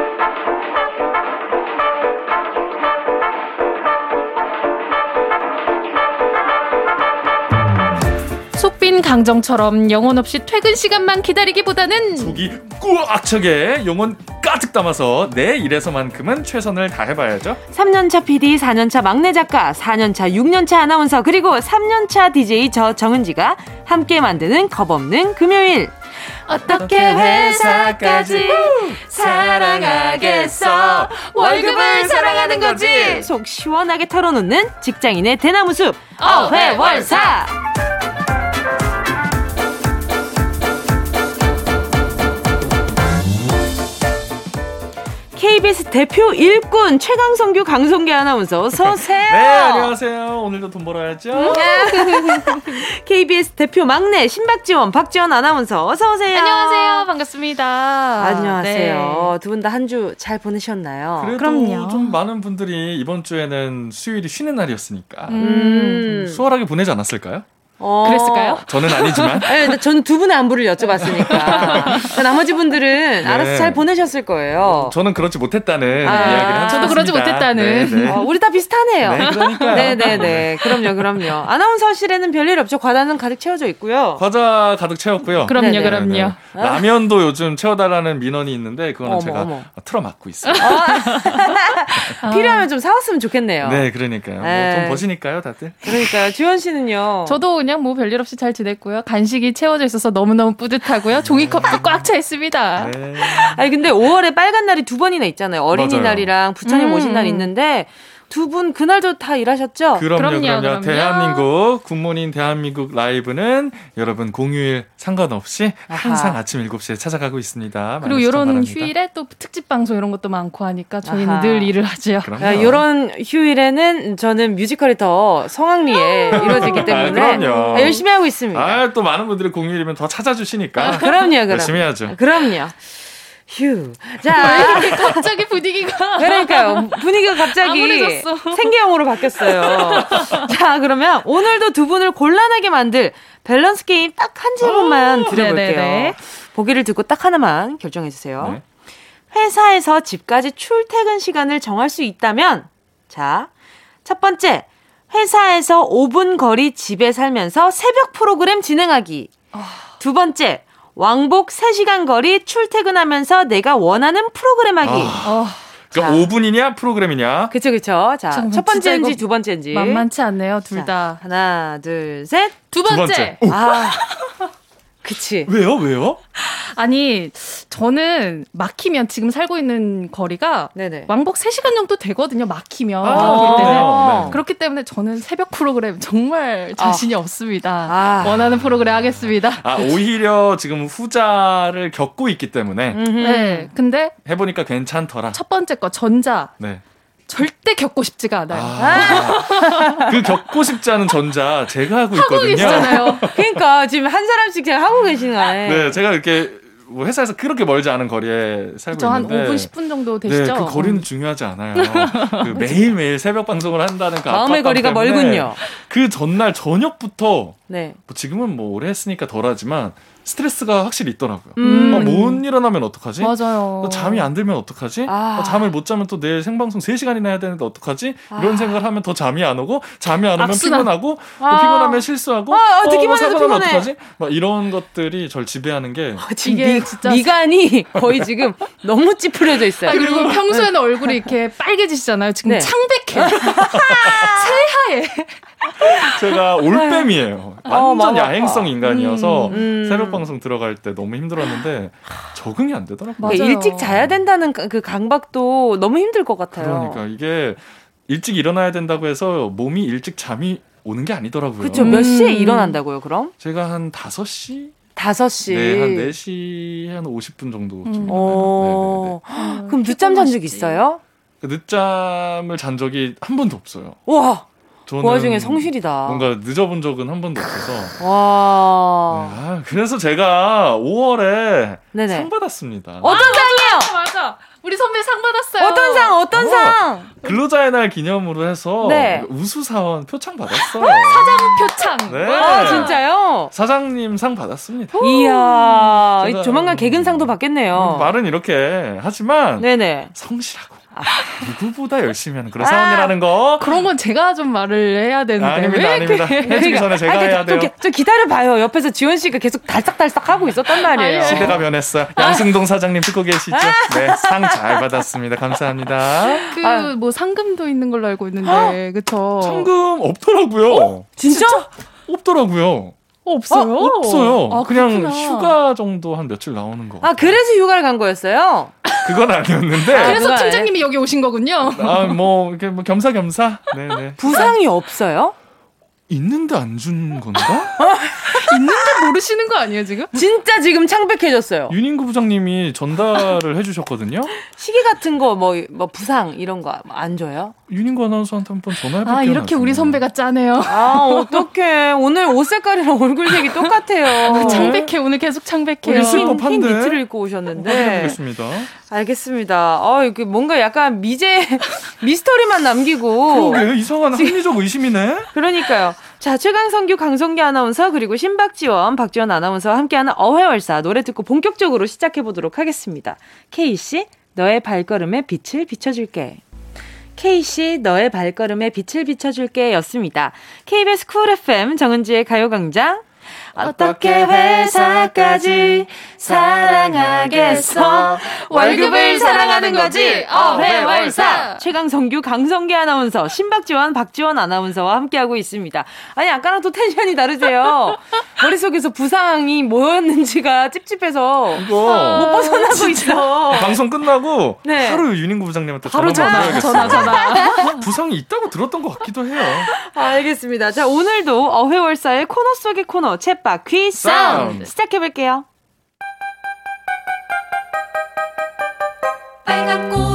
빈 강정처럼 영혼 없이 퇴근 시간만 기다리기보다는 속이 꽉 차게 영혼 가득 담아서 내 일에서만큼은 최선을 다해봐야죠. 3년차 PD, 4년차 막내 작가, 4년차, 6년차 아나운서 그리고 3년차 DJ 저 정은지가 함께 만드는 겁없는 금요일. 어떻게 회사까지 사랑하겠어 월급을 사랑하는 거지 속 시원하게 털어놓는 직장인의 대나무 숲 어회월사 KBS 대표 일꾼 최강성규 강성기 아나운서 어서 오세요. <laughs> 네, 안녕하세요. 오늘도 돈 벌어야죠. <laughs> KBS 대표 막내 신박지원 박지원 아나운서 어서 오세요. 안녕하세요. 반갑습니다. 안녕하세요. 네. 두분 다 한 주 잘 보내셨나요? 그럼요. 좀 많은 분들이 이번 주에는 수요일이 쉬는 날이었으니까 음. 수월하게 보내지 않았을까요? 어. 그랬을까요? 저는 아니지만. <laughs> 네, 저는 두 분의 안부를 여쭤봤으니까. 나머지 분들은 네. 알아서 잘 보내셨을 거예요. 저는 그렇지 못했다는 아, 이야기를 하죠. 저도 그러지 못했다는. 네, 네. 어, 우리 다 비슷하네요. 네, 그러니까요. 네네네. <laughs> 네. 그럼요, 그럼요. 아나운서실에는 별일 없죠. 과자는 가득 채워져 있고요. 과자 가득 채웠고요. 그럼요, 네네. 그럼요. 라면도 요즘 채워달라는 민원이 있는데 그거는 어머, 제가 어머. 틀어막고 있어요. 어? <laughs> 필요하면 좀 사왔으면 좋겠네요. 네, 그러니까요. 뭐돈 버시니까요, 다들. 그러니까요. 주현 씨는요. 저도 그냥 그냥 뭐 별일 없이 잘 지냈고요. 간식이 채워져 있어서 너무너무 뿌듯하고요. 종이컵도 꽉 차 있습니다. 네. 아니 근데 5월에 빨간 날이 두 번이나 있잖아요. 어린이날이랑 부처님 음. 오신 날 있는데 두 분 그날도 다 일하셨죠? 그럼요, 그럼요, 그럼요. 그럼요. 대한민국 굿모닝 대한민국 라이브는 여러분 공휴일 상관없이 아하. 항상 아침 7시에 찾아가고 있습니다. 그리고 이런 바랍니다. 휴일에 또 특집 방송 이런 것도 많고 하니까 저희는 아하. 늘 일을 하죠. 그럼요. 아, 이런 휴일에는 저는 뮤지컬이 더 성황리에 이루어지기 때문에 아, 그럼요. 아, 열심히 하고 있습니다. 아, 또 많은 분들이 공휴일이면 더 찾아주시니까 그럼요, 그럼. 열심히 해야죠. 그럼요. 휴. 자, 갑자기 분위기가 <laughs> 그러니까요. 분위기가 갑자기. 생계형으로 바뀌었어요. <laughs> 자, 그러면 오늘도 두 분을 곤란하게 만들 밸런스 게임 딱 한 질문만 드려볼게요. 네네네. 보기를 듣고 딱 하나만 결정해주세요. 네. 회사에서 집까지 출퇴근 시간을 정할 수 있다면, 자, 첫 번째, 회사에서 5분 거리 집에 살면서 새벽 프로그램 진행하기. 두 번째, 왕복 3시간 거리 출퇴근하면서 내가 원하는 프로그램 하기. 어, 그러니까 자. 5분이냐 프로그램이냐? 그쵸, 그쵸. 자, 잠깐만, 첫 진짜 번째인지 두 번째인지. 만만치 않네요, 둘 자, 다. 하나, 둘, 셋. 두두 번째. 번째. 오, 아. <laughs> 그치. 왜요? 왜요? 아니, 저는 막히면 지금 살고 있는 거리가 네네. 왕복 3시간 정도 되거든요, 막히면. 아. 어. 네. 그렇기 때문에 저는 새벽 프로그램 정말 자신이 없습니다. 아. 원하는 프로그램 하겠습니다. 아, 오히려 지금 후자를 겪고 있기 때문에. 네. 근데 해보니까 괜찮더라. 첫 번째 거, 전자. 네. 절대 겪고 싶지가 않아요. 아, 그 겪고 싶지 않은 전자 제가 하고 하고 있거든요. 계시잖아요. 그러니까 지금 한 사람씩 제가 하고 계시는 거네. 네, 제가 이렇게 뭐 회사에서 그렇게 멀지 않은 거리에 살고 저한 있는데 5분, 10분 정도 되시죠? 네, 그 거리는 중요하지 않아요. 그 <laughs> 매일매일 새벽 방송을 한다는 그 마음의 거리가 때문에 멀군요. 그 전날 저녁부터 네. 뭐 지금은 뭐 오래 했으니까 덜하지만 스트레스가 확실히 있더라고요. 음. 어, 못 일어나면 어떡하지? 맞아요. 또 잠이 안 들면 어떡하지? 아. 어, 잠을 못 자면 또 내일 생방송 3시간이나 해야 되는데 어떡하지? 이런 아. 생각을 하면 더 잠이 안 오고 잠이 안 오면 악순환. 피곤하고 또 아. 피곤하면 실수하고 아, 아, 어, 듣기만 뭐 해도 사고 나면 피곤해. 어떡하지? 막 이런 것들이 절 지배하는 게 지금 이게 미, 진짜- 미간이 거의 지금 너무 찌푸려져 있어요. 아, 그리고 평소에는 얼굴이 이렇게 빨개지시잖아요. 지금 네. 창백해. <laughs> 새하얘. 제가 올빼미예요. 어, 완전. 야행성 인간이어서 음. 새벽 방송 들어갈 때 너무 힘들었는데 적응이 안 되더라고요. 그러니까 맞아요. 일찍 자야 된다는 그- 그 강박도 너무 힘들 것 같아요. 그러니까 이게 일찍 일어나야 된다고 해서 몸이 일찍 잠이 오는 게 아니더라고요. 그렇죠. 몇 시에 음. 일어난다고요, 그럼? 제가 한 5시? 5시. 네, 한 4시 한 50분 정도쯤. 음. 어. 음, 그럼 늦잠 잔 적. 있어요? 그 늦잠을 잔 적이 한 번도 없어요. 와, 저는 그 와중에 성실이다. 뭔가 늦어본 적은 한 번도 없어서. 와. 네, 아, 그래서 제가 5월에 네네. 상 받았습니다. 어떤 상이요? 아, 맞아. 우리 선배 상 받았어요. 어떤 상? 어떤 어. 상? 근로자의 날 기념으로 해서 네. 우수 사원 표창 받았어요. 표창. 네. 아, 진짜요? 사장님 상 받았습니다. 이야, 제가- 조만간 개근상도 받겠네요. 말은 이렇게 하지만 네네. 성실하고 누구보다 열심히 하는 그런 사원이라는 거 그런 건 제가 좀 말을 해야 되는데 아닙니다, 왜 아닙니다. 이렇게 해주기 전에 제가 아니, 해야 좀, 돼요. 기- 좀 기다려봐요. 옆에서 지원 씨가 계속 달싹달싹 하고 있었단 말이에요. 아유. 시대가 변했어요. 양승동 사장님 듣고 계시죠? 네, 상 잘 받았습니다. 감사합니다. 그 아. 뭐 상금도 있는 걸로 알고 있는데 그쵸? 상금 없더라고요. 진짜? 없더라고요. 없어요? 어, 없어요. 아, 그냥 그렇구나. 휴가 정도 한 며칠 나오는 거. 아, 그래서 휴가를 간 거였어요? 그건 아니었는데. 그래서 그거 팀장님이 여기 오신 거군요. 아, 뭐, 이렇게 뭐 겸사겸사. 네네. 부상이 없어요? 있는데 안 준 건가? <laughs> 있는데 모르시는 거 아니에요 지금? 진짜 지금 창백해졌어요. 윤인구 부장님이 전달을 해주셨거든요. 시계 같은 거, 뭐, 뭐, 부상, 이런 거 안 줘요? 윤인구 아나운서한테 한번 전화해볼게요. 아 이렇게 우리. 선배가 짜네요. 아, 어떡해. 오늘 옷 색깔이랑 얼굴색이 똑같아요. 창백해 오늘 계속 창백해요. 우리 슬퍼- 흰, 흰? 니트를 입고 오셨는데. 확인해보겠습니다. 알겠습니다. 어, 이게 뭔가 약간 미제, <laughs> 미스터리만 남기고. 그러게 이상한 합리적 의심이네. 그러니까요. 자, 최강성규, 강성기 아나운서, 그리고 신박지원, 박지원 아나운서와 함께하는 어회월사 노래 듣고 본격적으로 시작해보도록 하겠습니다. K씨, 너의 발걸음에 빛을 비춰줄게. K씨, 너의 발걸음에 빛을 비춰줄게 였습니다. KBS 쿨 FM 정은지의 가요광장. 어떻게 회사까지 사랑하겠어. 월급을 사랑하는 거지. 어회월사. 최강성규, 강성기 아나운서, 신박지원, 박지원 아나운서와 함께하고 있습니다. 아니, 아까랑 또 텐션이 다르세요. <laughs> 머릿속에서 부상이 뭐였는지가 찝찝해서 못 벗어나고 있어. 방송 끝나고 네. 하루 윤인구 부장님한테 전화 전화, 전화, 전화. <laughs> 부상이 있다고 들었던 것 같기도 해요. 알겠습니다. 자, 오늘도 어회월사의 코너 속의 코너, 챗 바퀴 사운드 시작해볼게요. 빨간 꽃,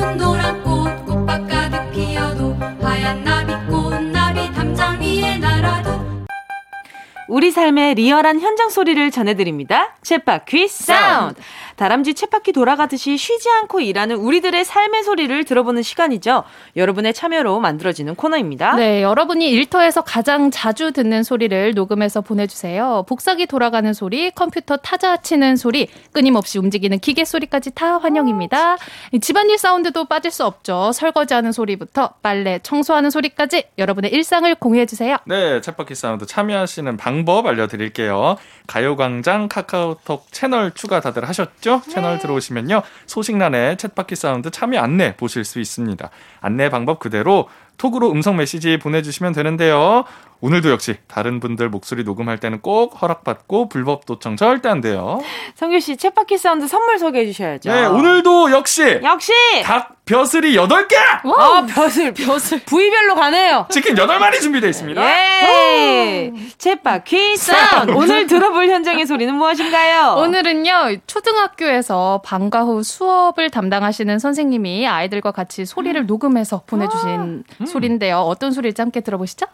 우리 삶의 리얼한 현장 소리를 전해드립니다. 쳇바퀴 사운드. 다람쥐 쳇바퀴 돌아가듯이 쉬지 않고 일하는 우리들의 삶의 소리를 들어보는 시간이죠. 여러분의 참여로 만들어지는 코너입니다. 네, 여러분이 일터에서 가장 자주 듣는 소리를 녹음해서 보내주세요. 복사기 돌아가는 소리, 컴퓨터 타자 치는 소리, 끊임없이 움직이는 기계 소리까지 다 환영입니다. 집안일 사운드도 빠질 수 없죠. 설거지하는 소리부터 빨래, 청소하는 소리까지 여러분의 일상을 공유해주세요. 네, 쳇바퀴 사운드 참여하시는 방법 알려드릴게요. 가요광장 카카오톡 채널 추가 다들 하셨죠? 네. 채널 들어오시면요. 소식란에 쳇바퀴 사운드 참여 안내 보실 수 있습니다. 안내 방법 그대로 톡으로 음성 메시지 보내주시면 되는데요. 오늘도 역시 다른 분들 목소리 녹음할 때는 꼭 허락받고 불법 도청 절대 안 돼요. 성규 씨, 쳇바퀴 사운드 선물 소개해 주셔야죠. 네, 오늘도 역시 역시 닭 벼슬이 8개! 아, 벼슬, 벼슬. 부위별로 가네요. 치킨 8마리 준비되어 있습니다. 예! 쳇바퀴 사운드. 오늘 들어볼 현장의 소리는 무엇인가요? 오늘은요, 초등학교에서 방과 후 수업을 담당하시는 선생님이 아이들과 같이 소리를 음. 녹음해서 보내주신 아. 음. 소리인데요. 어떤 소리일지 함께 들어보시죠.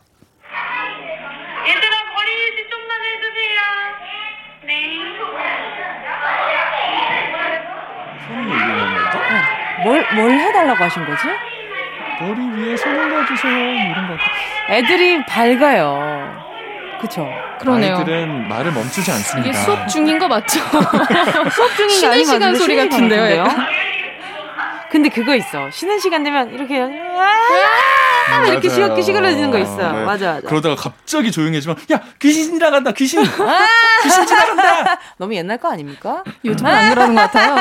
얘들아 거리 유지 좀만 해주세요. 네. 뭘, 뭘 해달라고 하신 거지? 머리 위에 손을. 뭐 이런 거. 애들이 밝아요. 그쵸. 그러네요. 아이들은 말을 멈추지 않습니다. 이게 수업 중인 거 맞죠? <laughs> 수업 중인 게 아닌 시간 소리 같은데요. 근데 그거 있어. 쉬는 시간 되면 이렇게 음, 이렇게 시끄, 시끄러지는 거 있어요. 네. 맞아, 맞아. 그러다가 갑자기 조용해지면 야 귀신 지나간다 귀신 아! 귀신 지나간다. <laughs> 너무 옛날 거 아닙니까? 요즘 안 그러는 것 같아요.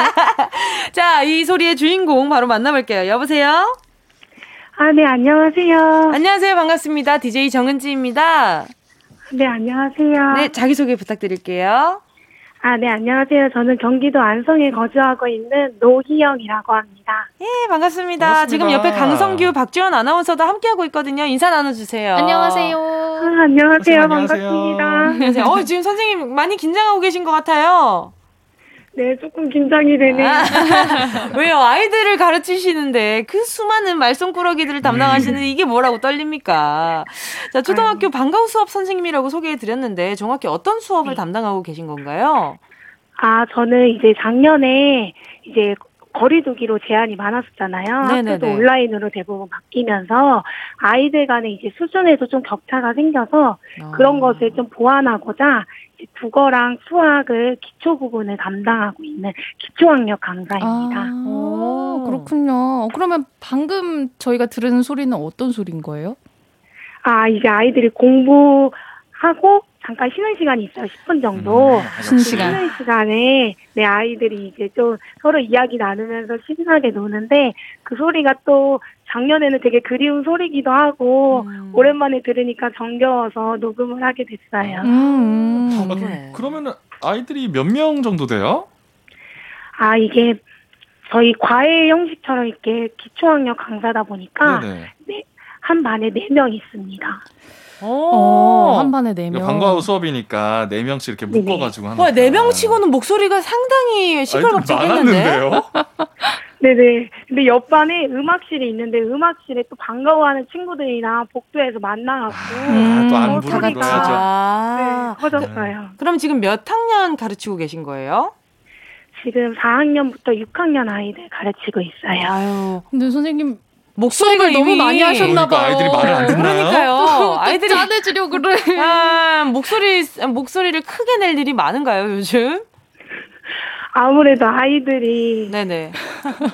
<laughs> 자, 이 소리의 주인공 바로 만나볼게요. 여보세요. 아, 네, 안녕하세요. 안녕하세요. 반갑습니다. DJ 정은지입니다. 네, 안녕하세요. 네, 자기소개 부탁드릴게요. 아, 네, 안녕하세요. 저는 경기도 안성에 거주하고 있는 노희영이라고 합니다. 예, 반갑습니다. 반갑습니다. 지금 옆에 강성규, 박지원 아나운서도 함께하고 있거든요. 인사 나눠주세요. 안녕하세요. 아, 안녕하세요. 반갑습니다. 안녕하세요. 어, 지금 선생님 많이 긴장하고 계신 것 같아요. 네, 조금 긴장이 되네요. 아, <laughs> 왜요? 아이들을 가르치시는데 그 수많은 말썽꾸러기들을 담당하시는 음. 이게 뭐라고 떨립니까? 자, 초등학교 방과후 수업 선생님이라고 소개해 드렸는데 중학교 어떤 수업을 네. 담당하고 계신 건가요? 아, 저는 이제 작년에 이제 거리두기로 제한이 많았었잖아요. 네네네. 학교도 온라인으로 대부분 바뀌면서 아이들 간의 이제 수준에도 좀 격차가 생겨서 어. 그런 것을 좀 보완하고자 국어랑 수학을 기초 부분을 담당하고 있는 기초학력 강사입니다. 아, 그렇군요. 그러면 방금 저희가 들은 소리는 어떤 소리인 거예요? 아, 이제 아이들이 공부하고 잠깐 쉬는 시간이 있어요. 10분 정도. 음, 쉬는 시간. 쉬는 시간에 내 아이들이 이제 좀 서로 이야기 나누면서 신나게 노는데 그 소리가 또 작년에는 되게 그리운 소리기도 하고 음. 오랜만에 들으니까 정겨워서 녹음을 하게 됐어요. 음, 음. 아, 네. 그러면 아이들이 몇 명 정도 돼요? 아 이게 저희 과외 형식처럼 이렇게 기초학력 강사다 보니까 네, 한 반에 네명 있습니다. 오, 한 반에 네 명. 방과 후 수업이니까 네 명씩 이렇게 묶어가지고 하는. 와, 네 명치고는 목소리가 상당히 시끌벅적했는데요. 네네. <laughs> 근데 옆반에 음악실이 있는데 음악실에 또 반가워하는 친구들이랑 복도에서 만나갖고 아, 또안 부르기도 하죠. 네, 커졌어요. 그럼 지금 몇 학년 가르치고 계신 거예요? 지금 4학년부터 6학년 아이들 가르치고 있어요. 아유. 근데 선생님 목소리가 너무 많이 하셨나 봐요. 아이들이 말을 안 듣나요? 그러니까요. 아이들이 짜내주려 그래. 아, 목소리 목소리를 크게 낼 일이 많은가요, 요즘? 아무래도 아이들이 네네.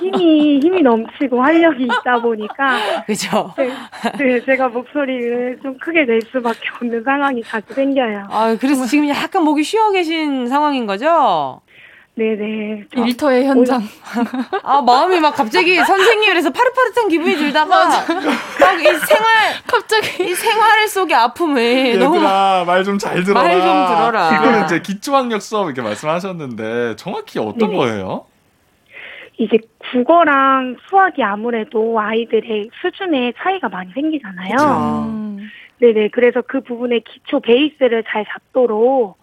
힘이 힘이 넘치고 활력이 있다 보니까 <laughs> 그죠. 네, 네, 제가 목소리를 좀 크게 낼 수밖에 없는 상황이 자주 생겨요. 아 그래서 지금 약간 목이 쉬어 계신 상황인 거죠? 네네. 일터의 현장. 아, 마음이 막 갑자기 선생님이라서 파릇파릇한 기분이 들다가 막 이 생활, 갑자기 이 생활 속의 아픔을 얘들아, 말좀 잘 들어라. 말 좀 들어라. 이거는 이제 기초학력 수업 이렇게 말씀하셨는데 정확히 어떤 네네. 거예요? 이제 국어랑 수학이 아무래도 아이들의 수준에 차이가 많이 생기잖아요. 음. 네네. 그래서 그 부분의 기초 베이스를 잘 잡도록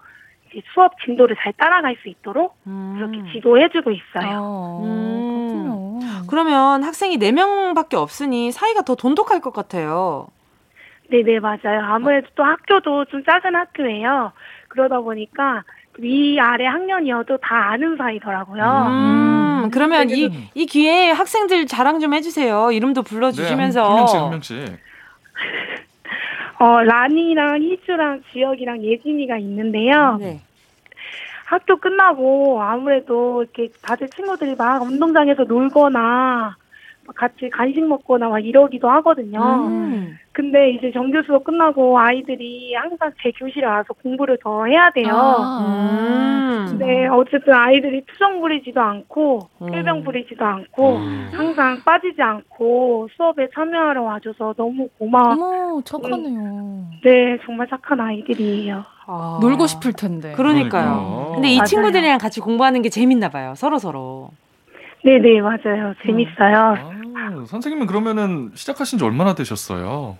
수업 진도를 잘 따라갈 수 있도록 그렇게 지도해주고 있어요. 어, 음. 그렇군요. 그러면 학생이 4명밖에 없으니 사이가 더 돈독할 것 같아요. 네네, 맞아요. 아무래도 또 학교도 좀 작은 학교예요. 그러다 보니까 위, 아래 학년이어도 다 아는 사이더라고요. 음, 그러면 이, 이 기회에 학생들 자랑 좀 해주세요. 이름도 불러주시면서. 네, 한, 한 명씩 한 명씩. 어, 라니랑 희주랑 지혁이랑 예진이가 있는데요. 네. 학교 끝나고 아무래도 이렇게 다들 친구들이 막 운동장에서 놀거나 막 같이 간식 먹거나 막 이러기도 하거든요. 음. 근데 이제 정규 수업 끝나고 아이들이 항상 제 교실에 와서 공부를 더 해야 돼요. 아, 음. 네, 어쨌든 아이들이 투정 부리지도 않고, 음. 필병 부리지도 않고, 항상 빠지지 않고 수업에 참여하러 와줘서 너무 고마워. 착하네요. 네, 정말 착한 아이들이에요. 아. 놀고 싶을 텐데. 그러니까요. 그러니까. 근데 이 맞아요. 친구들이랑 같이 공부하는 게 재밌나 봐요. 서로 서로. 네네, 맞아요. 재밌어요. 아, 선생님은 그러면은 시작하신 지 얼마나 되셨어요?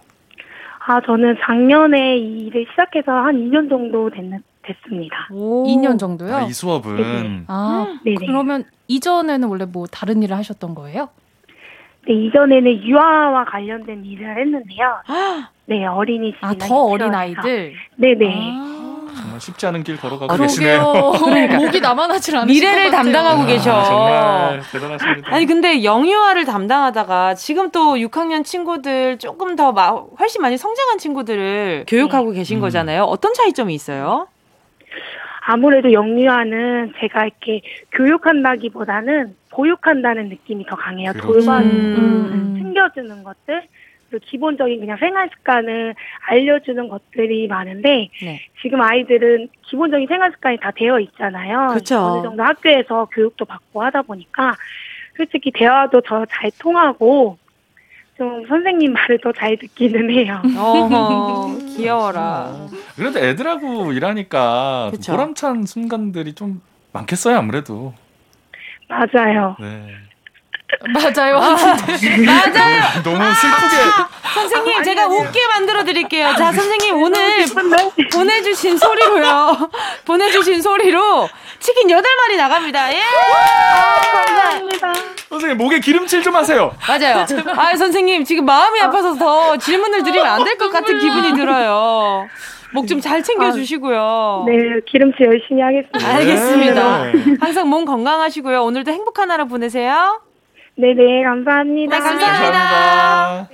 아, 저는 작년에 이 일을 시작해서 한 2년 정도 됐, 됐습니다. 오. 2년 정도요? 아, 이 수업은 아, 네네. 그러면 이전에는 원래 뭐 다른 일을 하셨던 거예요? 네, 이전에는 유아와 관련된 일을 했는데요. 네, 어린이집이나 아, 더 어린. 아이들? 네네. 아, 정말 쉽지 않은 길 걸어가고 그러게요. 계시네요. <laughs> 목이 남아나질 않으실 미래를 것 같아요. 담당하고 아, 계셔. 정말 대단하십니다. 아니 근데 영유아를 담당하다가 지금 또 6학년 친구들 조금 더 마, 훨씬 많이 성장한 친구들을 교육하고 계신 음. 거잖아요. 어떤 차이점이 있어요? 아무래도 영유아는 제가 이렇게 교육한다기보다는 보육한다는 느낌이 더 강해요. 그렇죠. 돌봐주고 음. 챙겨주는 것들 그리고 기본적인 그냥 생활 습관을 알려주는 것들이 많은데 네. 지금 아이들은 기본적인 생활 습관이 다 되어 있잖아요. 그쵸. 어느 정도 학교에서 교육도 받고 하다 보니까 솔직히 대화도 더 잘 통하고 좀 선생님 말을 더 잘 듣기는 해요. <laughs> 어허, 귀여워라. 그래도 애들하고 일하니까 그쵸. 보람찬 순간들이 좀 많겠어요, 아무래도. 맞아요. 네. 맞아요. 맞아요. 너무 슬프게 선생님, 제가 웃게 만들어 드릴게요. 자, 선생님, 오늘 보내주신 소리로요. <laughs> 보내주신 소리로 치킨 8마리 나갑니다. 예! 감사합니다. 선생님 목에 기름칠 좀 하세요. 맞아요. 아, 선생님, 지금 마음이 아파서 더 질문을 드리면 안 될 것 같은 기분이 들어요. 목좀잘 챙겨주시고요. 네, 기름칠 열심히 하겠습니다. 알겠습니다. 네. 항상 몸 건강하시고요. 오늘도 행복한 하루 보내세요. 네네, 감사합니다. 네, 감사합니다.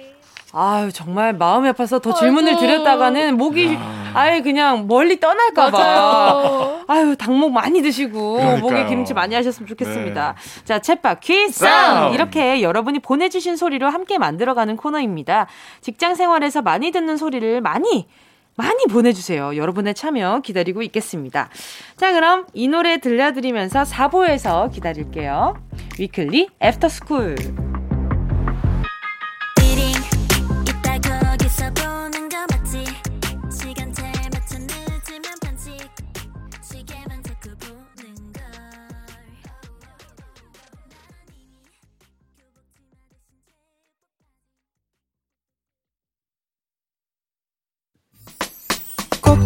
아유, 정말 마음이 아파서 더 질문을 아이고. 드렸다가는 목이 아예 그냥 멀리 떠날까봐. 아유, 닭목 많이 드시고 그러니까요. 목에 김치 많이 하셨으면 좋겠습니다. 자, 챗밥 퀴즈. 이렇게 여러분이 보내주신 소리로 함께 만들어가는 코너입니다. 직장 생활에서 많이 듣는 소리를 많이 많이 보내주세요. 여러분의 참여 기다리고 있겠습니다. 자, 그럼 이 노래 들려드리면서 4부에서 기다릴게요. 위클리 애프터 스쿨.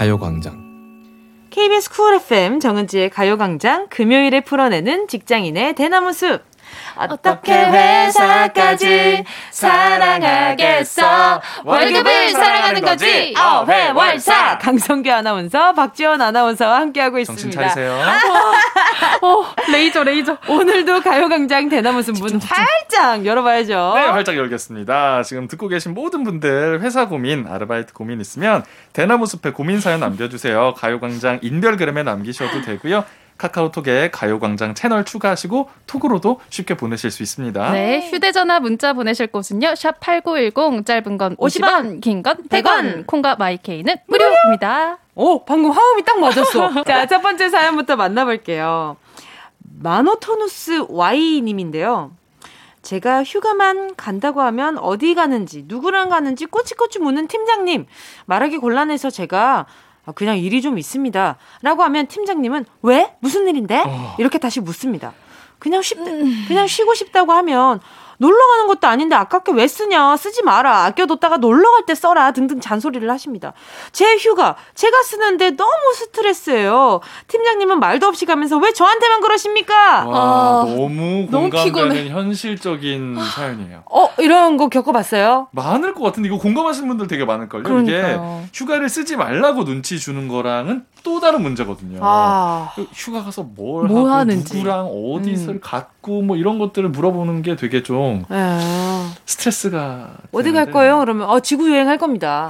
가요광장 KBS 쿨 FM 정은지의 가요광장 금요일에 풀어내는 직장인의 대나무 숲. 어떻게 회사까지 사랑하겠어? 월급을 사랑하는 거지. 어회월사. 강성규 아나운서, 박지원 아나운서와 함께하고 있습니다. 정신 차리세요. 어, 레이저, 레이저. 오늘도 가요광장 대나무 숲 문 활짝 열어봐야죠. 네, 활짝 열겠습니다. 지금 듣고 계신 모든 분들 회사 고민, 아르바이트 고민 있으면 대나무 숲에 고민 사연 남겨주세요. 가요광장 인별그램에 남기셔도 되고요. 카카오톡에 가요광장 채널 추가하시고 톡으로도 쉽게 보내실 수 있습니다. 네, 휴대전화 문자 보내실 곳은요. 샵 8910 짧은 건 50원, 긴 건 100원. 콩과 마이케이는 무료입니다. 오, 방금 화음이 딱 맞았어. <laughs> 자, 첫 번째 사연부터 만나볼게요. 마노토누스 Y님인데요. 제가 휴가만 간다고 하면 어디 가는지, 누구랑 가는지 꼬치꼬치 묻는 팀장님. 말하기 곤란해서 제가 아, 그냥 일이 좀 있습니다. 라고 하면 팀장님은 왜? 무슨 일인데? 이렇게 다시 묻습니다. 그냥 쉽, 그냥 쉬고 싶다고 하면 놀러 가는 것도 아닌데 아깝게 왜 쓰냐? 쓰지 마라. 아껴뒀다가 놀러 갈 때 써라. 등등 잔소리를 하십니다. 제 휴가 제가 쓰는데 너무 스트레스예요. 팀장님은 말도 없이 가면서 왜 저한테만 그러십니까? 와, 너무 너무 공감되는. 현실적인 사연이에요. 어, 이런 거 겪어봤어요? 많을 것 같은데 이거 공감하시는 분들 되게 많을걸요. 그러니까요. 이게 휴가를 쓰지 말라고 눈치 주는 거랑은 또 다른 문제거든요. 아. 그 휴가 가서 뭘 뭐 하고 하는지. 누구랑 어디를 갔고 뭐 이런 것들을 물어보는 게 되게 좀 예. 스트레스가 어디 갈 거예요? 그러면 어 지구 여행 할 겁니다.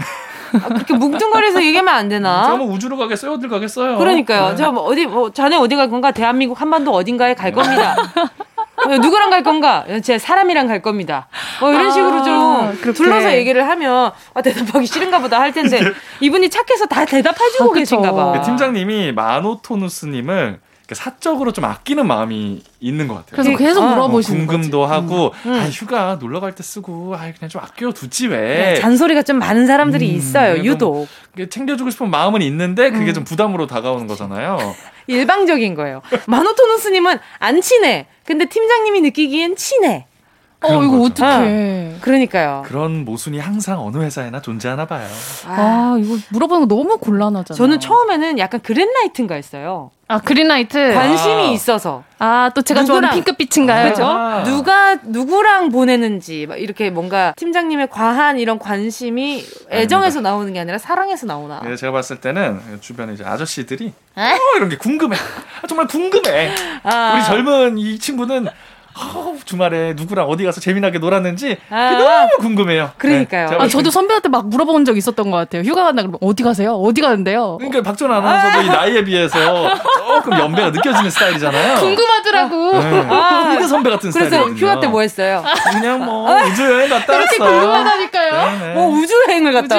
아, 그렇게 뭉뚱거려서 얘기하면 안 되나? 제가 뭐 우주로 가겠어요? 어딜 가겠어요? 그러니까요. 네. 제가 뭐 어디 뭐 자네 어디 갈 건가? 대한민국 한반도 어딘가에 갈 겁니다. <laughs> 어, 누구랑 갈 건가? 제 사람이랑 갈 겁니다. 뭐 이런 아, 식으로 좀 그렇게. 둘러서 얘기를 하면 아, 대답하기 싫은가 보다 할 텐데 <laughs> 이분이 착해서 다 대답해주고 아. 계신가 봐. 그 팀장님이 마노토누스님을 사적으로 좀 아끼는 마음이 있는 것 같아요. 그래서 계속 어, 물어보시는 궁금도 하고, 음. 아 휴가 놀러 갈 때 쓰고, 아 그냥 좀 아껴 두지 왜? 네, 잔소리가 좀 많은 사람들이 음, 있어요. 유독 챙겨주고 싶은 마음은 있는데 음. 그게 좀 부담으로 다가오는 거잖아요. <laughs> 일방적인 거예요. 마노토누스님은 안 친해. 근데 팀장님이 느끼기엔 친해. 어, 이거 거죠. 어떡해. 그러니까요. 그런 모순이 항상 어느 회사에나 존재하나 봐요. 아, 이거 물어보는 거 너무 곤란하잖아. 저는 처음에는 약간 그린라이트인가 했어요. 아, 그린라이트. 관심이 아. 있어서. 아, 또 제가 좋아하는 누구랑? 핑크빛인가요? 그죠? 아. 누가 누구랑 보내는지 막 이렇게 뭔가 팀장님의 과한 이런 관심이 애정에서 나오는 게 아니라 사랑에서 나오나. 네, 제가 봤을 때는 주변에 이제 아저씨들이 어, 이런 게 궁금해. 아, 정말 궁금해. 아. 우리 젊은 이 친구는 어, 주말에 누구랑 어디 가서 재미나게 놀았는지 아. 그게 너무 궁금해요. 그러니까요. 네, 아, 저도 선배한테 막 물어본 적 있었던 것 같아요. 휴가 간다 그러면 어디 가세요? 어디 가는데요? 그러니까 박전 아나운서도 이 나이에 비해서 조금 연배가 느껴지는 스타일이잖아요. 궁금하더라고. 네. 아. 선배 같은 그래서 스타일이거든요. 휴가 때 뭐 했어요? 그냥 뭐 우주 여행 갔다 이렇게 왔어요. 궁금하다니까요. 네, 뭐 우주 여행을 갔다.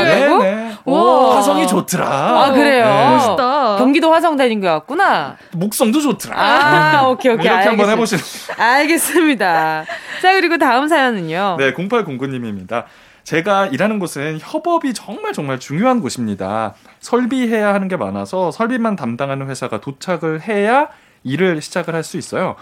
와. 화성이 좋더라. 아 그래요. 네. 멋있다. 경기도 화성 다닌 거였구나. 목성도 좋더라. 아 오케이 오케이. 이렇게 한번 알겠습니다. 해보시는. 알겠습니다. 자 그리고 다음 사연은요. 네, 0809님입니다. 제가 일하는 곳은 협업이 정말 정말 중요한 곳입니다. 설비해야 하는 게 많아서 설비만 담당하는 회사가 도착을 해야 일을 시작을 할 수 있어요.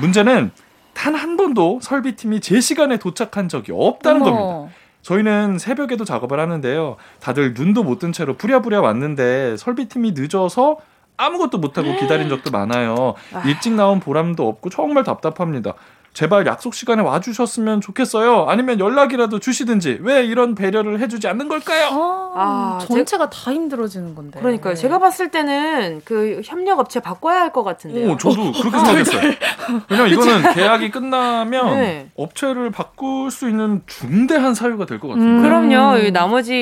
문제는 단 한 번도 설비팀이 제 시간에 도착한 적이 없다는 어머. 겁니다. 저희는 새벽에도 작업을 하는데요. 다들 눈도 못 뜬 채로 부랴부랴 왔는데 설비팀이 늦어서 아무것도 못하고 기다린 적도 많아요. 일찍 나온 보람도 없고 정말 답답합니다. 제발 약속 시간에 와주셨으면 좋겠어요. 아니면 연락이라도 주시든지 왜 이런 배려를 해주지 않는 걸까요? 아, 아, 전체가 다 힘들어지는 건데. 그러니까요. 제가 봤을 때는 그 협력 업체 바꿔야 할 것 같은데요. 오, 저도 그렇게 생각했어요. 왜냐면 이거는 계약이 끝나면 네. 업체를 바꿀 수 있는 중대한 사유가 될 것 같아요. 음. 그럼요. 이 나머지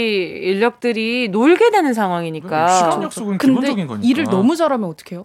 인력들이 놀게 되는 상황이니까. 시간 약속은 근데 기본적인 거니까. 일을 너무 잘하면 어떡해요?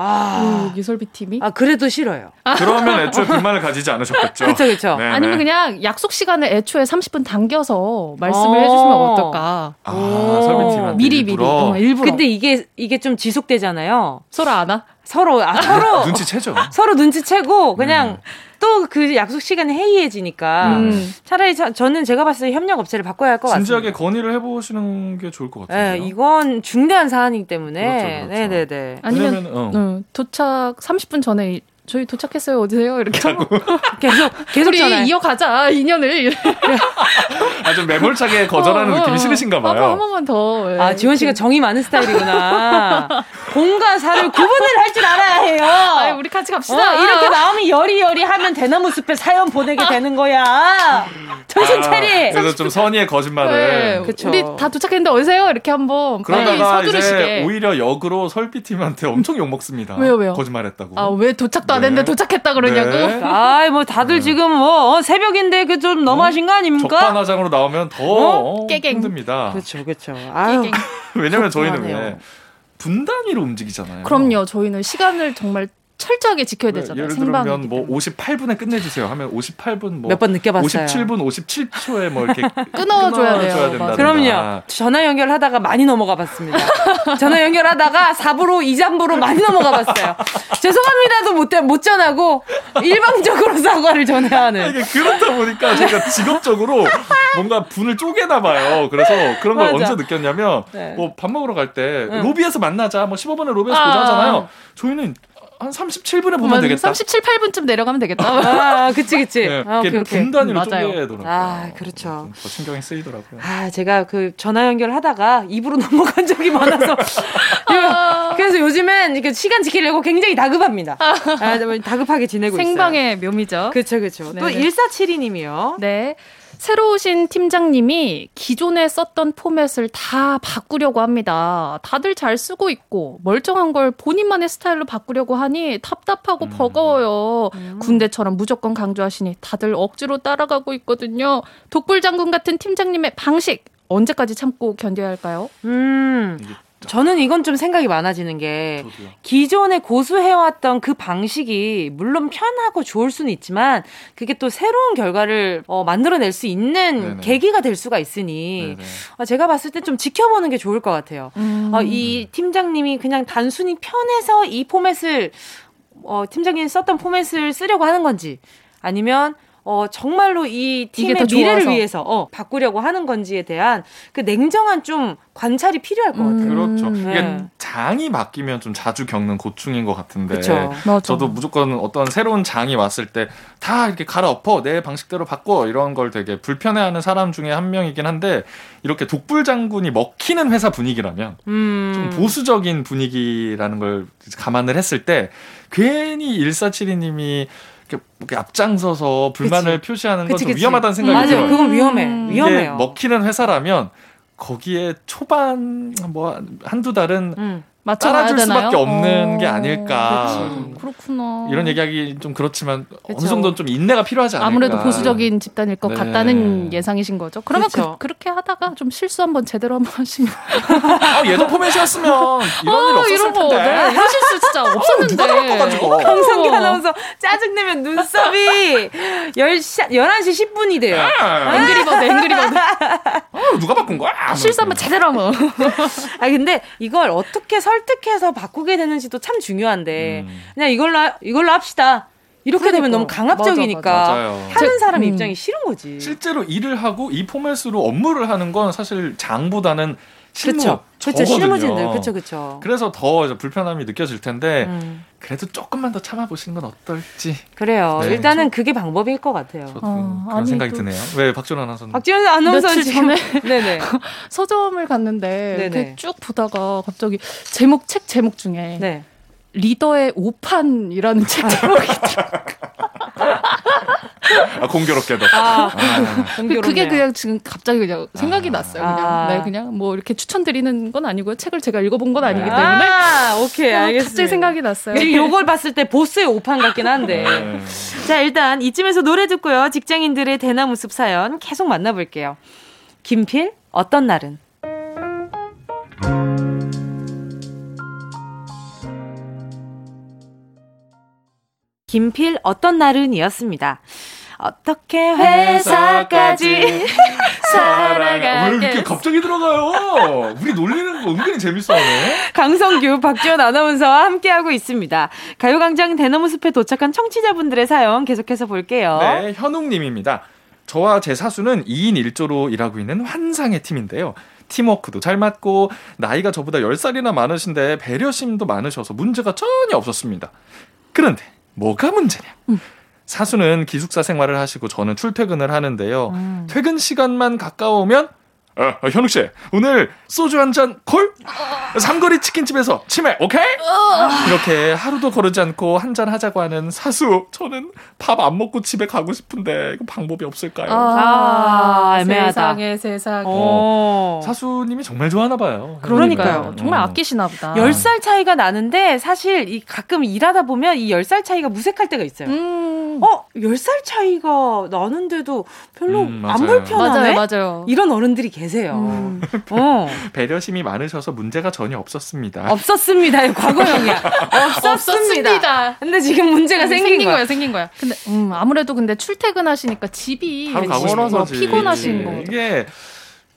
아, 여기 설비팀이? 아 그래도 싫어요. 그러면 애초에 불만을 가지지 않으셨겠죠. <laughs> 그렇죠, 그렇죠. 네, 아니면 네. 그냥 약속 시간을 애초에 30분 당겨서 말씀을 어. 해주시면 어떨까? 아, 오. 설비팀한테 미리 미리 일부러 어, 일부러 근데 이게 이게 좀 지속되잖아요. 서로 아나? 서로 아 서로 <laughs> 눈치채죠. 서로 눈치채고 그냥 음. 또 그 약속 시간이 해이해지니까 음. 차라리 저, 저는 제가 봤을 때 협력 업체를 바꿔야 할 것 같습니다. 진지하게 건의를 해보시는 게 좋을 것 같아요. 네, 이건 중대한 사안이기 때문에. 그렇죠, 그렇죠. 네네네. 아니면 왜냐면, 어. 어, 도착 30분 전에 저희 도착했어요. 어디세요? 이렇게 자꾸 <laughs> 계속 계속 우리 전화해. 이어가자 인연을. <laughs> 아주 매몰차게 거절하는 어, 어, 느낌이 어. 싫으신가 봐요. 한, 번, 한 번만 더. 예. 아, 지원 씨가 정이 많은 스타일이구나. <laughs> 공과 사를 구분을 할 줄 알아야 해요. 아이, 우리 같이 갑시다. 어, 이렇게 마음이 여리여리 하면 대나무 숲에 사연 보내게 되는 거야. 정신 차리. 아, 그래서 좀 선의의 거짓말을. 네, 그쵸. 우리 다 도착했는데 어디세요? 이렇게 한번 빨리 그러다가 이제. 오히려 역으로 설비팀한테 엄청 욕 먹습니다. 왜요, 왜요? 거짓말했다고. 아, 왜 도착도 안 했는데 네. 도착했다 그러냐고? 네. 아이, 뭐 다들 지금 뭐, 어, 새벽인데 그 좀 너무하신 거 아닙니까? 적반하장으로 나오면 더 어? 어? 깨갱. 힘듭니다. 그렇죠, 그렇죠. 아유, 깨갱. <laughs> 왜냐면 저희는 그렇구나 왜 하네요. 분 단위로 움직이잖아요. 그럼요. 저희는 시간을 정말 철저하게 지켜야 네, 되잖아요. 예를 들면 뭐 때문에. 58분에 끝내주세요 하면 58분 뭐 몇번 늦게 봤어요. 57분 57초에 뭐 이렇게 <laughs> 끊어줘야 돼요. 그럼요. 전화 연결하다가 많이 넘어가 봤습니다. <laughs> 전화 연결하다가 4부로 2, 3부로 많이 넘어가 봤어요. <laughs> 죄송합니다도 못, 못 전하고 일방적으로 사과를 전해야 하는. 이게 그렇다 보니까 제가 직업적으로 뭔가 분을 쪼개나 봐요. 그래서 그런 걸 맞아. 언제 느꼈냐면 네. 뭐밥 먹으러 갈때 응. 로비에서 만나자. 뭐 15분에 로비에서 아. 보자 하잖아요. 저희는 한 37분에 보면 맞아, 되겠다. 37, 8분쯤 내려가면 되겠다. 아, 그치, 그치. <laughs> 네, 아, 오케이, 이렇게 오케이. 분 단위로 맞아요. 쪼개더라고요. 아, 그렇죠. 더 신경이 쓰이더라고요. 아, 제가 그 전화 연결하다가 입으로 <laughs> 넘어간 적이 많아서. <laughs> 아. 그래서 요즘엔 이렇게 시간 지키려고 굉장히 다급합니다. 아, 다급하게 지내고 있어요. 생방의 묘미죠. 그쵸, 그쵸. 또 네네. 1472님이요. 네. 새로 오신 팀장님이 기존에 썼던 포맷을 다 바꾸려고 합니다. 다들 잘 쓰고 있고 멀쩡한 걸 본인만의 스타일로 바꾸려고 하니 답답하고 음. 버거워요. 군대처럼 무조건 강조하시니 다들 억지로 따라가고 있거든요. 독불 장군 같은 팀장님의 방식 언제까지 참고 견뎌야 할까요? 음. 저는 이건 좀 생각이 많아지는 게 저도요. 기존에 고수해왔던 그 방식이 물론 편하고 좋을 수는 있지만 그게 또 새로운 결과를 어, 만들어낼 수 있는 네네. 계기가 될 수가 있으니 네네. 어, 제가 봤을 때 좀 지켜보는 게 좋을 것 같아요. 음. 어, 이 팀장님이 그냥 단순히 편해서 이 포맷을 어, 팀장님이 썼던 포맷을 쓰려고 하는 건지 아니면 어, 정말로 이 이게 팀의 더 미래를 좋아서. 위해서 어, 바꾸려고 하는 건지에 대한 그 냉정한 좀 관찰이 필요할 것 같아요. 그렇죠. 음, 이게 네. 장이 바뀌면 좀 자주 겪는 고충인 것 같은데. 그쵸. 저도 무조건 어떤 새로운 장이 왔을 때 다 이렇게 갈아엎어 내 방식대로 바꿔 이런 걸 되게 불편해하는 사람 중에 한 명이긴 한데 이렇게 독불 장군이 먹히는 회사 분위기라면 음. 좀 보수적인 분위기라는 걸 감안을 했을 때 괜히 1472님이 이렇게, 이렇게 앞장서서 불만을 표시하는 건 그치, 좀 그치. 위험하다는 생각이 맞아요. 들어요. 그건 위험해. 위험해요. 먹히는 회사라면 거기에 초반 뭐 한두 달은 음. 따라줄 되나요? 수밖에 없는 게 어, 아닐까. 그렇지. 그렇구나. 이런 얘기하기 좀 그렇지만 어느 그쵸. 정도는 좀 인내가 필요하지 않을까. 아무래도 보수적인 집단일 것 네. 같다는 예상이신 거죠. 그러면 그쵸. 그, 렇게 하다가 좀 실수 한번 제대로 한번 하시면 <laughs> 아, 예전 포맷이었으면 이런 일 어, 없었을 이런 거 텐데. 네, 이런 실수 진짜 없었는데. 누가 바꿔가지고. 강성기 어. 아나운서 짜증내면 눈썹이 10시, 11시 10분이 돼요. 앵그리버드, 앵그리버드. 어, 누가 바꾼 거야? 실수 한번 제대로 하면. <laughs> 아 근데 이걸 어떻게 설 득해서 바꾸게 되는지도 참 중요한데 음. 그냥 이걸로 하- 이걸로 합시다. 이렇게 그러니까. 되면 너무 강압적이니까 맞아, 맞아요. 하는 사람 음. 입장이 싫은 거지. 실제로 일을 하고 이 포맷으로 업무를 하는 건 사실 장보다는 실무 그렇죠. 그렇죠. 저거든요. 실무진들 그렇죠, 그렇죠. 그래서 더 불편함이 느껴질 텐데 음, 그래도 조금만 더 참아보시는 건 어떨지 그래요. 네. 일단은 그게 방법일 것 같아요. 저도 어, 그런 아니, 생각이 또- 드네요. 왜 박준호 아나운서는? 박지현 아나운서 전에 <laughs> 네네 <laughs> 서점을 갔는데 쭉 보다가 갑자기 제목 책 제목 중에 네. 리더의 오판이라는 <laughs> 책 제목이 아, 공교롭게도. 아, 아, 공교롭네요. 그게 그냥 지금 갑자기 그냥 생각이 아. 났어요. 그냥 아. 네 그냥 뭐 이렇게 추천드리는 건 아니고요. 책을 제가 읽어본 건 아니기 때문에 아, 오케이 어, 알겠습니다. 갑자기 생각이 났어요. 지금 요걸 봤을 때 보스의 오판 같긴 한데. 네. 자, 일단 이쯤에서 노래 듣고요. 직장인들의 대나무 숲 사연 계속 만나볼게요. 김필, 어떤 날은? 김필, 어떤 날은이었습니다. 어떻게 회사까지 사랑해. <laughs> 왜 이렇게. 갑자기 들어가요? 우리 놀리는 거 은근히 재밌어하네. 강성규, 박지원 아나운서와 함께하고 있습니다. 가요광장 대나무 숲에 도착한 청취자분들의 사연 계속해서 볼게요. 네, 현웅님입니다. 저와 제 사수는 2인 1조로 일하고 있는 환상의 팀인데요. 팀워크도 잘 맞고 나이가 저보다 10살이나 많으신데 배려심도 많으셔서 문제가 전혀 없었습니다. 그런데 뭐가 문제냐? 음. 사수는 기숙사 생활을 하시고 저는 출퇴근을 하는데요. 음. 퇴근 시간만 가까우면 어, 어, 현욱 씨, 오늘 소주 한 잔 콜? 삼거리 치킨집에서 치매, 오케이? 이렇게 하루도 거르지 않고 한 잔 하자고 하는 사수. 저는 밥 안 먹고 집에 가고 싶은데 이거 방법이 없을까요? 아, 아 애매하다. 세상에 세상에. 어, 사수님이 정말 좋아하나 봐요. 그러니까요. 정말 어. 아끼시나 보다. 10살 차이가 나는데 사실 이 가끔 일하다 보면 이 10살 차이가 무색할 때가 있어요. 음. 어, 10살 차이가 나는데도 별로 음, 안 불편하네? 맞아요, 맞아요. 이런 어른들이 계세요. 계세요. 음. 어. <laughs> 배려심이 많으셔서 문제가 전혀 없었습니다. 없었습니다. 과거형이야. 없었습니다. 근데 지금 문제가 생긴, 생긴 거야. 생긴 거야. 근데 음, 아무래도 근데 출퇴근하시니까 집이 멀어서 피곤하신 거. 이게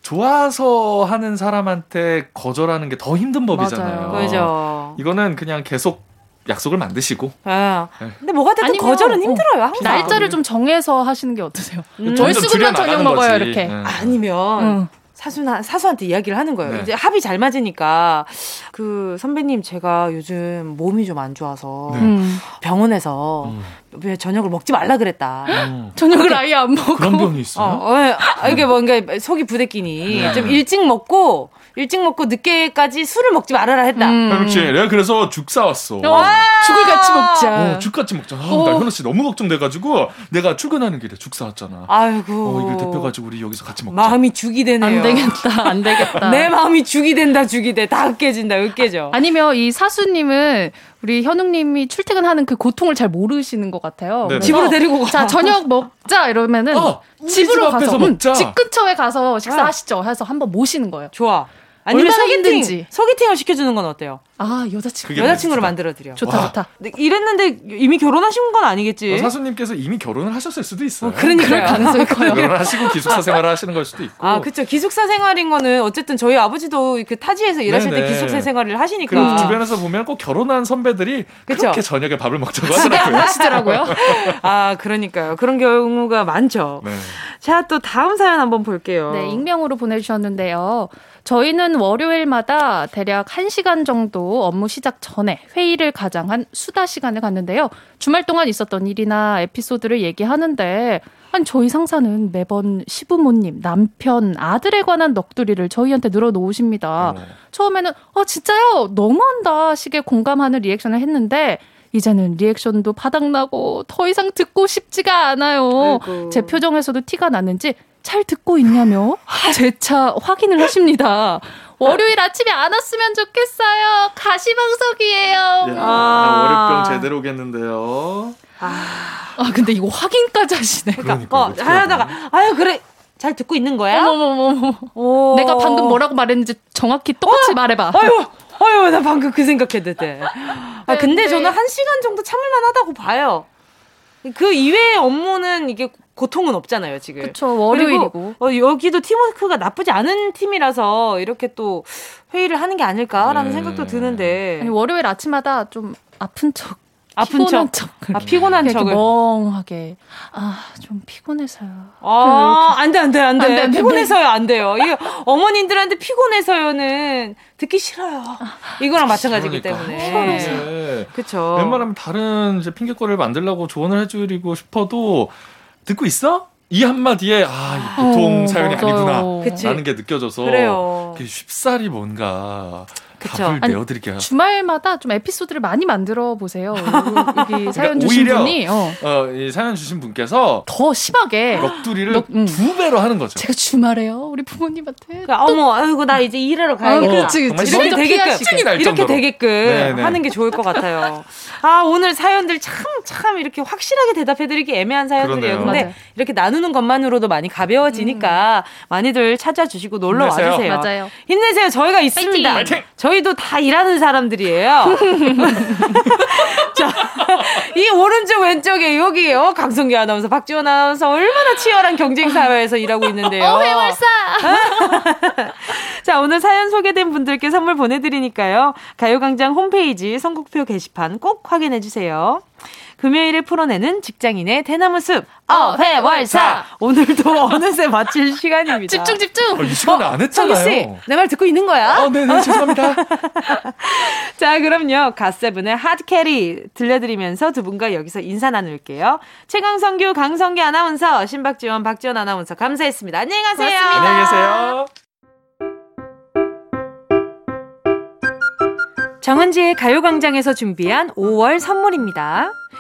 좋아서 하는 사람한테 거절하는 게 더 힘든 법이잖아요. 맞아요. 그죠. 이거는 그냥 계속 약속을 만드시고. 아, 근데 뭐가 됐든 거절은 힘들어요. 항상. 날짜를 좀 정해서 하시는 게 어떠세요? 음. 월수금만 저녁 먹어요 이렇게. 네. 아니면 음. 사수나 사수한테 이야기를 하는 거예요. 네. 이제 합이 잘 맞으니까 그 선배님 제가 요즘 몸이 좀 안 좋아서 네. 음. 병원에서 음. 왜 저녁을 먹지 말라 그랬다. 음. <laughs> 저녁을 아예 안 먹고 그런 병이 있어요? 어, 어, 이게 뭔가 속이 부대끼니 네. 좀 일찍 먹고 일찍 먹고 늦게까지 술을 먹지 말아라 했다. 음. 현욱 씨, 내가 그래서 죽 사왔어. 어, 죽을 같이 먹자. 어, 죽 같이 먹자. 아, 어. 나 현우 씨 너무 걱정돼가지고 내가 출근하는 길에 죽 사왔잖아. 아이고. 어, 이걸 대표가지고 우리 여기서 같이 먹자. 마음이 죽이 되네요. 안 되겠다, 안 되겠다. <laughs> 내 마음이 죽이 된다, 죽이 돼. 다 으깨진다, 으깨져. 아니면 이 사수님은 우리 현웅님이 출퇴근하는 그 고통을 잘 모르시는 것 같아요. 집으로 데리고 가. 자 저녁 먹자 이러면은 어, 집으로 집 가서 음, 집 근처에 가서 식사하시죠. 해서 한번 모시는 거예요. 좋아. 아니면 소개팅, 소개팅을 시켜주는 건 어때요? 아 여자친구 여자친구를 만들어 드려. 좋다 와. 좋다. 이랬는데 이미 결혼하신 건 아니겠지? 어, 사수님께서 이미 결혼을 하셨을 수도 있어요. 어, 그러니까 가능성이 커요. 결혼하시고 기숙사 생활을 하시는 걸 수도 있고. 아 그렇죠. 기숙사 생활인 거는 어쨌든 저희 아버지도 그 타지에서 일하실 네네. 때 기숙사 생활을 하시니까. 그리고 주변에서 보면 꼭 결혼한 선배들이 그쵸? 그렇게 저녁에 밥을 먹자고 하더라고요. <laughs> 하시더라고요. <laughs> 아 그러니까요. 그런 경우가 많죠. 네. 자또 다음 사연 한번 볼게요. 네 익명으로 보내주셨는데요. 저희는 월요일마다 대략 1시간 정도 업무 시작 전에 회의를 가장한 수다 시간을 갖는데요. 주말 동안 있었던 일이나 에피소드를 얘기하는데 아니 저희 상사는 매번 시부모님, 남편, 아들에 관한 넋두리를 저희한테 늘어놓으십니다. 어. 처음에는 아 진짜요? 너무한다 식의 공감하는 리액션을 했는데 이제는 리액션도 바닥나고 더 이상 듣고 싶지가 않아요. 아이고. 제 표정에서도 티가 나는지 잘 듣고 있냐며 재차 확인을 하십니다. 월요일 아침에 안 왔으면 좋겠어요. 가시방석이에요. 아, 월요병 제대로 오겠는데요. 아, 아 근데 이거 확인까지 하시네. 그러니까, 어, 하다가 아유 그래 잘 듣고 있는 거야? 어머머머. 내가 방금 뭐라고 말했는지 정확히 똑같이 어? 말해봐. 아유, 아유, 나 방금 그 생각했는데. 아, 근데 네. 저는 한 시간 정도 참을만 하다고 봐요. 그 이외의 업무는 이게 고통은 없잖아요, 지금. 그쵸, 월요일이고. 어, 여기도 팀워크가 나쁘지 않은 팀이라서 이렇게 또 회의를 하는 게 아닐까라는 네. 생각도 드는데. 아니, 월요일 아침마다 좀 아픈 척 아픈 척. 척. 아, 피곤한 척을. 멍하게. 아, 좀 피곤해서요. 아, 안 돼, 안 돼, 안 돼. 안 돼, 피곤해서요, 안 돼요. 이게 어머님들한테 피곤해서요는 듣기 싫어요. 이거랑 마찬가지이기 그러니까. 때문에. 피곤해서. 네. 그쵸. 웬만하면 다른 이제 핑계거리를 만들려고 조언을 해드리고 싶어도 듣고 있어? 이 한마디에 아 보통 어, 사연이 맞아요. 아니구나 그치? 라는 게 느껴져서 그래요. 쉽사리 뭔가 그쵸. 답을 아니, 내어드릴게요. 주말마다 좀 에피소드를 많이 만들어 보세요. 여기 <laughs> 사연 그러니까 주신 분이 어. 어, 이 사연 주신 분께서 더 심하게 넋두리를 넉, 음. 두 배로 하는 거죠. 제가 주말에요 우리 부모님한테. 그러니까, 어머, 아이고 나 이제 일하러 가야겠다. 어, 그렇지, 그렇지. 이렇게 되게끔 이렇게 되게끔 네네. 하는 게 좋을 것 같아요. 아 오늘 사연들 참 참 이렇게 확실하게 대답해드리기 애매한 사연들이에요. 근데 이렇게 나누는 것만으로도 많이 가벼워지니까 음. 많이들 찾아주시고 놀러 힘내세요. 와주세요. 맞아요. 힘내세요. 저희가 있습니다. 파이팅! 저희도 다 일하는 사람들이에요. <laughs> 자, 이 오른쪽 왼쪽에 여기요. 강성기 아나운서, 박지원 아나운서 얼마나 치열한 경쟁 사회에서 일하고 있는데요. 어, 회월사. <laughs> 자, 오늘 사연 소개된 분들께 선물 보내드리니까요. 가요광장 홈페이지 선곡표 게시판 꼭 확인해 주세요. 금요일에 풀어내는 직장인의 대나무 숲 어회월사 오늘도 <laughs> 어느새 마칠 시간입니다. 집중 집중. 어, 이 시간에 안 했잖아요. 씨, 내 말 듣고 있는 거야? 어, 네네 죄송합니다. <laughs> 자, 그럼요. 갓세븐의 핫캐리 들려드리면서 두 분과 여기서 인사 나눌게요. 최강성규, 강성기 아나운서, 신박지원, 박지원 아나운서 감사했습니다. 안녕히 가세요. 고맙습니다. 안녕히 계세요. 정은지의 가요광장에서 준비한 5월 선물입니다.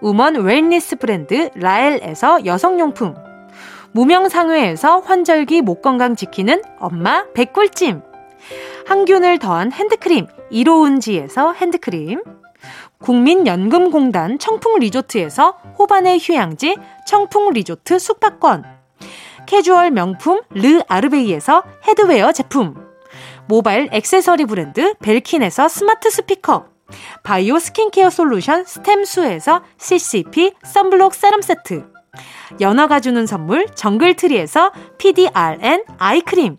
우먼 웰니스 브랜드 라엘에서 여성용품, 무명상회에서 환절기 목 건강 지키는 엄마 백꿀찜, 항균을 더한 핸드크림 이로운지에서 핸드크림, 국민연금공단 청풍리조트에서 호반의 휴양지 청풍리조트 숙박권, 캐주얼 명품 르 아르베이에서 headwear 제품, 모바일 액세서리 브랜드 벨킨에서 스마트 스피커, 바이오 스킨케어 솔루션 스템수에서 CCP 썬블록 세럼 세트, 연어가 주는 선물 정글트리에서 PDRN 아이크림,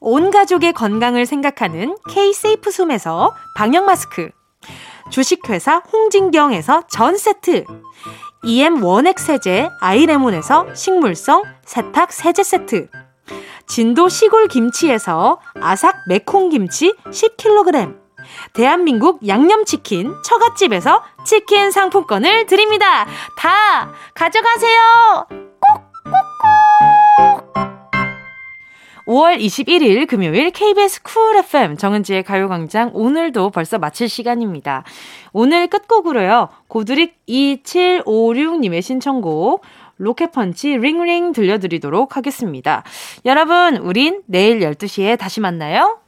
온 가족의 건강을 생각하는 K-세이프 숨에서 방역 마스크, 주식회사 홍진경에서 전 세트, EM 원액 세제 아이레몬에서 식물성 세탁 세제 세트, 진도 시골 김치에서 아삭 매콩 김치 10kg, 대한민국 양념치킨 처갓집에서 치킨 상품권을 드립니다. 다 가져가세요. 꼭꼭꼭. 5월 21일 금요일 KBS 쿨 FM 정은지의 가요광장 오늘도 벌써 마칠 시간입니다. 오늘 끝곡으로요. 고드릭 2756님의 신청곡 로켓펀치 링링 들려드리도록 하겠습니다. 여러분, 우린 내일 12시에 다시 만나요.